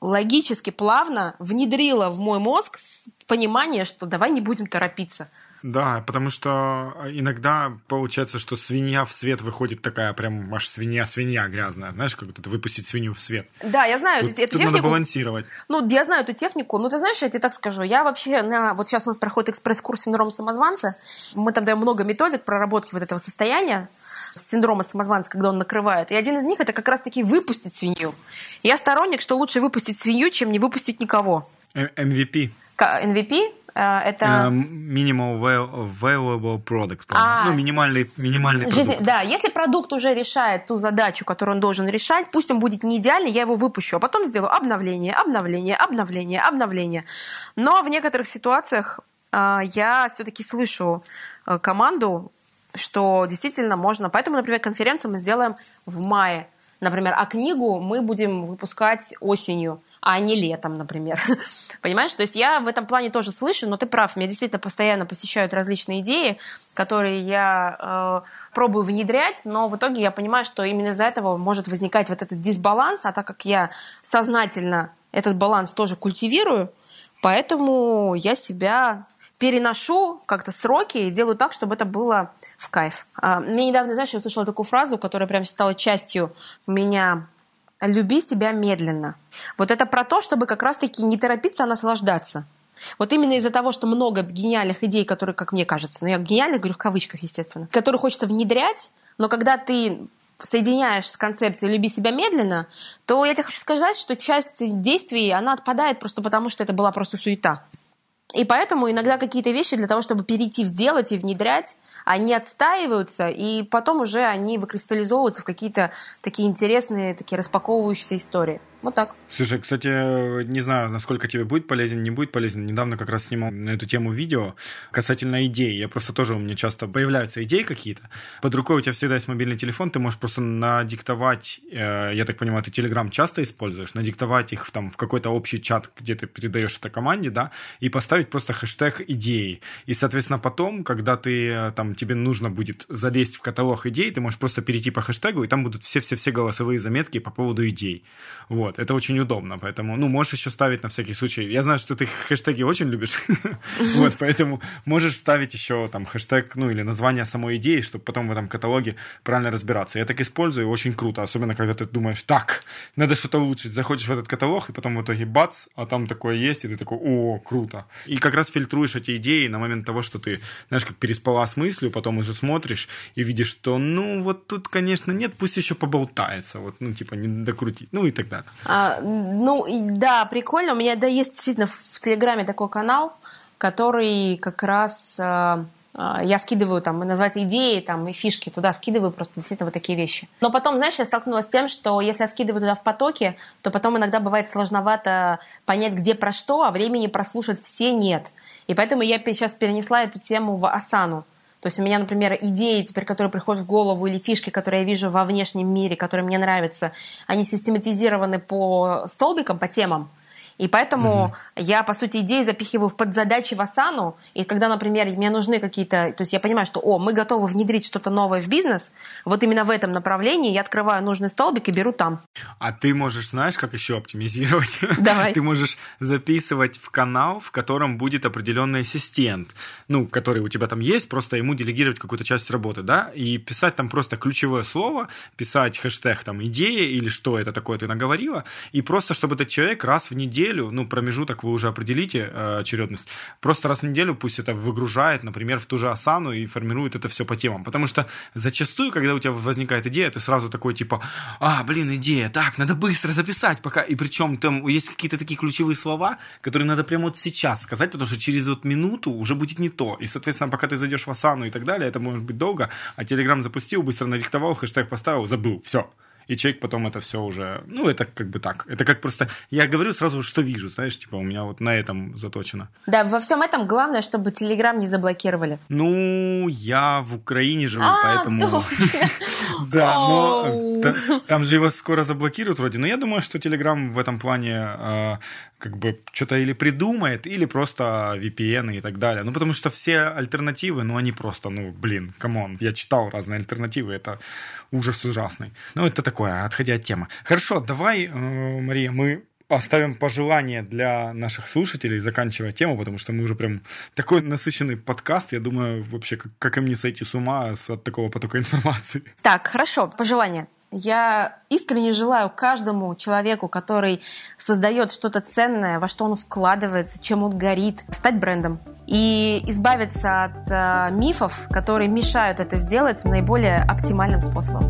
логически, плавно внедрила в мой мозг понимание, что давай не будем торопиться. Да, потому что иногда получается, что свинья в свет выходит такая прям аж свинья-свинья грязная. Знаешь, как тут выпустить свинью в свет. Да, я знаю тут, эту тут технику. надо балансировать. Ну, я знаю эту технику. Ну, ты знаешь, я тебе так скажу. Я вообще, на, вот сейчас у нас проходит экспресс-курс синдрома самозванца. Мы там даем много методик проработки вот этого состояния синдрома самозванца, когда он накрывает. И один из них это как раз-таки выпустить свинью. Я сторонник, что лучше выпустить свинью, чем не выпустить никого. MVP. MVP это... Minimal valuable product. А, ну, минимальный, минимальный продукт. Жизнь, да, если продукт уже решает ту задачу, которую он должен решать, пусть он будет не идеальный, я его выпущу, а потом сделаю обновление, обновление, обновление, обновление. Но в некоторых ситуациях э, я все-таки слышу э, команду, что действительно можно. Поэтому, например, конференцию мы сделаем в мае. Например, а книгу мы будем выпускать осенью а не летом, например. Понимаешь? То есть я в этом плане тоже слышу, но ты прав, меня действительно постоянно посещают различные идеи, которые я э, пробую внедрять, но в итоге я понимаю, что именно из-за этого может возникать вот этот дисбаланс, а так как я сознательно этот баланс тоже культивирую, поэтому я себя переношу как-то сроки и делаю так, чтобы это было в кайф. А, мне недавно, знаешь, я услышала такую фразу, которая прям стала частью меня люби себя медленно. Вот это про то, чтобы как раз-таки не торопиться, а наслаждаться. Вот именно из-за того, что много гениальных идей, которые, как мне кажется, ну я гениальных говорю в кавычках, естественно, которые хочется внедрять, но когда ты соединяешь с концепцией «люби себя медленно», то я тебе хочу сказать, что часть действий, она отпадает просто потому, что это была просто суета. И поэтому иногда какие-то вещи для того, чтобы перейти в сделать и внедрять, они отстаиваются, и потом уже они выкристаллизовываются в какие-то такие интересные, такие распаковывающиеся истории. Вот так. Слушай, кстати, не знаю, насколько тебе будет полезен, не будет полезен. Недавно как раз снимал на эту тему видео касательно идей. Я просто тоже, у меня часто появляются идеи какие-то. Под рукой у тебя всегда есть мобильный телефон, ты можешь просто надиктовать, э, я так понимаю, ты Telegram часто используешь, надиктовать их там в какой-то общий чат, где ты передаешь это команде, да, и поставить просто хэштег идеи. И, соответственно, потом, когда ты э, там, тебе нужно будет залезть в каталог идей, ты можешь просто перейти по хэштегу, и там будут все-все-все голосовые заметки по поводу идей. Вот. Вот, это очень удобно, поэтому, ну, можешь еще ставить на всякий случай. Я знаю, что ты хэштеги очень любишь, вот, поэтому можешь ставить еще там хэштег, ну, или название самой идеи, чтобы потом в этом каталоге правильно разбираться. Я так использую, очень круто, особенно когда ты думаешь, так, надо что-то улучшить, заходишь в этот каталог, и потом в итоге бац, а там такое есть, и ты такой, о, круто. И как раз фильтруешь эти идеи на момент того, что ты, знаешь, как переспала с мыслью, потом уже смотришь и видишь, что, ну, вот тут, конечно, нет, пусть еще поболтается, вот, ну, типа, не докрутить, ну, и так далее. А, ну, да, прикольно. У меня да, есть действительно в Телеграме такой канал, который как раз а, А, я скидываю там, называется идеи там, и фишки туда скидываю просто действительно вот такие вещи. Но потом, знаешь, я столкнулась с тем, что если я скидываю туда в потоке, то потом иногда бывает сложновато понять, где про что, а времени прослушать все нет. И поэтому я сейчас перенесла эту тему в Асану. То есть у меня, например, идеи теперь, которые приходят в голову, или фишки, которые я вижу во внешнем мире, которые мне нравятся, они систематизированы по столбикам, по темам. И поэтому угу. я, по сути, идеи запихиваю в подзадачи в Асану. И когда, например, мне нужны какие-то... То есть я понимаю, что, о, мы готовы внедрить что-то новое в бизнес, вот именно в этом направлении я открываю нужный столбик и беру там. А ты можешь, знаешь, как еще оптимизировать? Давай. Ты можешь записывать в канал, в котором будет определенный ассистент, ну, который у тебя там есть, просто ему делегировать какую-то часть работы, да, и писать там просто ключевое слово, писать хэштег там идея или что это такое ты наговорила, и просто чтобы этот человек раз в неделю неделю, ну, промежуток вы уже определите э, очередность, просто раз в неделю пусть это выгружает, например, в ту же Асану и формирует это все по темам. Потому что зачастую, когда у тебя возникает идея, ты сразу такой, типа, а, блин, идея, так, надо быстро записать пока. И причем там есть какие-то такие ключевые слова, которые надо прямо вот сейчас сказать, потому что через вот минуту уже будет не то. И, соответственно, пока ты зайдешь в Асану и так далее, это может быть долго, а Телеграм запустил, быстро надиктовал, хэштег поставил, забыл, все и человек потом это все уже, ну, это как бы так. Это как просто, я говорю сразу, что вижу, знаешь, типа у меня вот на этом заточено. Да, во всем этом главное, чтобы Телеграм не заблокировали. Ну, я в Украине живу, а, поэтому... Да, но там же его скоро заблокируют вроде, но я думаю, что Телеграм в этом плане а, как бы что-то или придумает, или просто VPN и так далее. Ну, потому что все альтернативы, ну, они просто, ну, блин, come on. Я читал разные альтернативы, это ужас ужасный. Ну, это такое, отходя от темы. Хорошо, давай, э, Мария, мы оставим пожелания для наших слушателей, заканчивая тему, потому что мы уже прям такой насыщенный подкаст. Я думаю, вообще, как, как им не сойти с ума от такого потока информации. Так, хорошо, пожелания. Я искренне желаю каждому человеку, который создает что-то ценное, во что он вкладывается, чем он горит, стать брендом и избавиться от э, мифов, которые мешают это сделать наиболее оптимальным способом.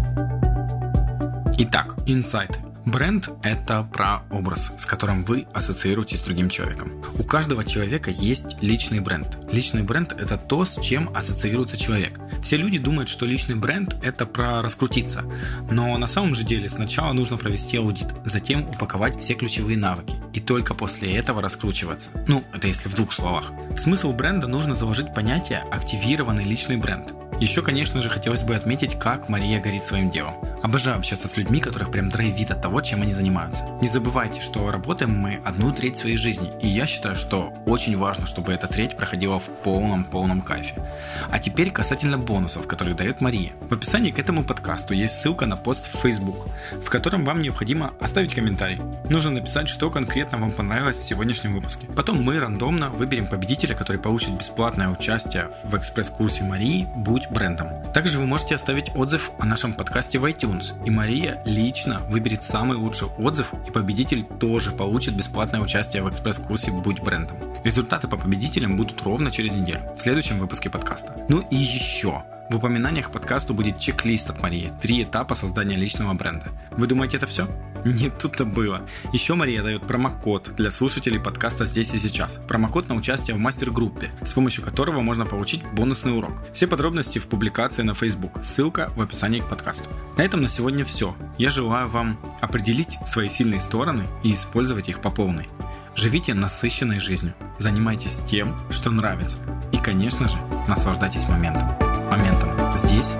Итак, инсайты. Бренд – это про образ, с которым вы ассоциируетесь с другим человеком. У каждого человека есть личный бренд. Личный бренд – это то, с чем ассоциируется человек. Все люди думают, что личный бренд – это про раскрутиться. Но на самом же деле сначала нужно провести аудит, затем упаковать все ключевые навыки. И только после этого раскручиваться. Ну, это если в двух словах. В смысл бренда нужно заложить понятие «активированный личный бренд». Еще, конечно же, хотелось бы отметить, как Мария горит своим делом. Обожаю общаться с людьми, которых прям драйвит от того, чем они занимаются. Не забывайте, что работаем мы одну треть своей жизни, и я считаю, что очень важно, чтобы эта треть проходила в полном-полном кайфе. А теперь касательно бонусов, которые дает Мария. В описании к этому подкасту есть ссылка на пост в Facebook, в котором вам необходимо оставить комментарий. Нужно написать, что конкретно вам понравилось в сегодняшнем выпуске. Потом мы рандомно выберем победителя, который получит бесплатное участие в экспресс-курсе Марии «Будь брендом. Также вы можете оставить отзыв о нашем подкасте в iTunes, и Мария лично выберет самый лучший отзыв, и победитель тоже получит бесплатное участие в экспресс-курсе «Будь брендом». Результаты по победителям будут ровно через неделю, в следующем выпуске подкаста. Ну и еще, в упоминаниях подкасту будет чек-лист от Марии. Три этапа создания личного бренда. Вы думаете, это все? Нет, тут-то было. Еще Мария дает промокод для слушателей подкаста «Здесь и сейчас». Промокод на участие в мастер-группе, с помощью которого можно получить бонусный урок. Все подробности в публикации на Facebook. Ссылка в описании к подкасту. На этом на сегодня все. Я желаю вам определить свои сильные стороны и использовать их по полной. Живите насыщенной жизнью. Занимайтесь тем, что нравится. И, конечно же, наслаждайтесь моментом моментом здесь.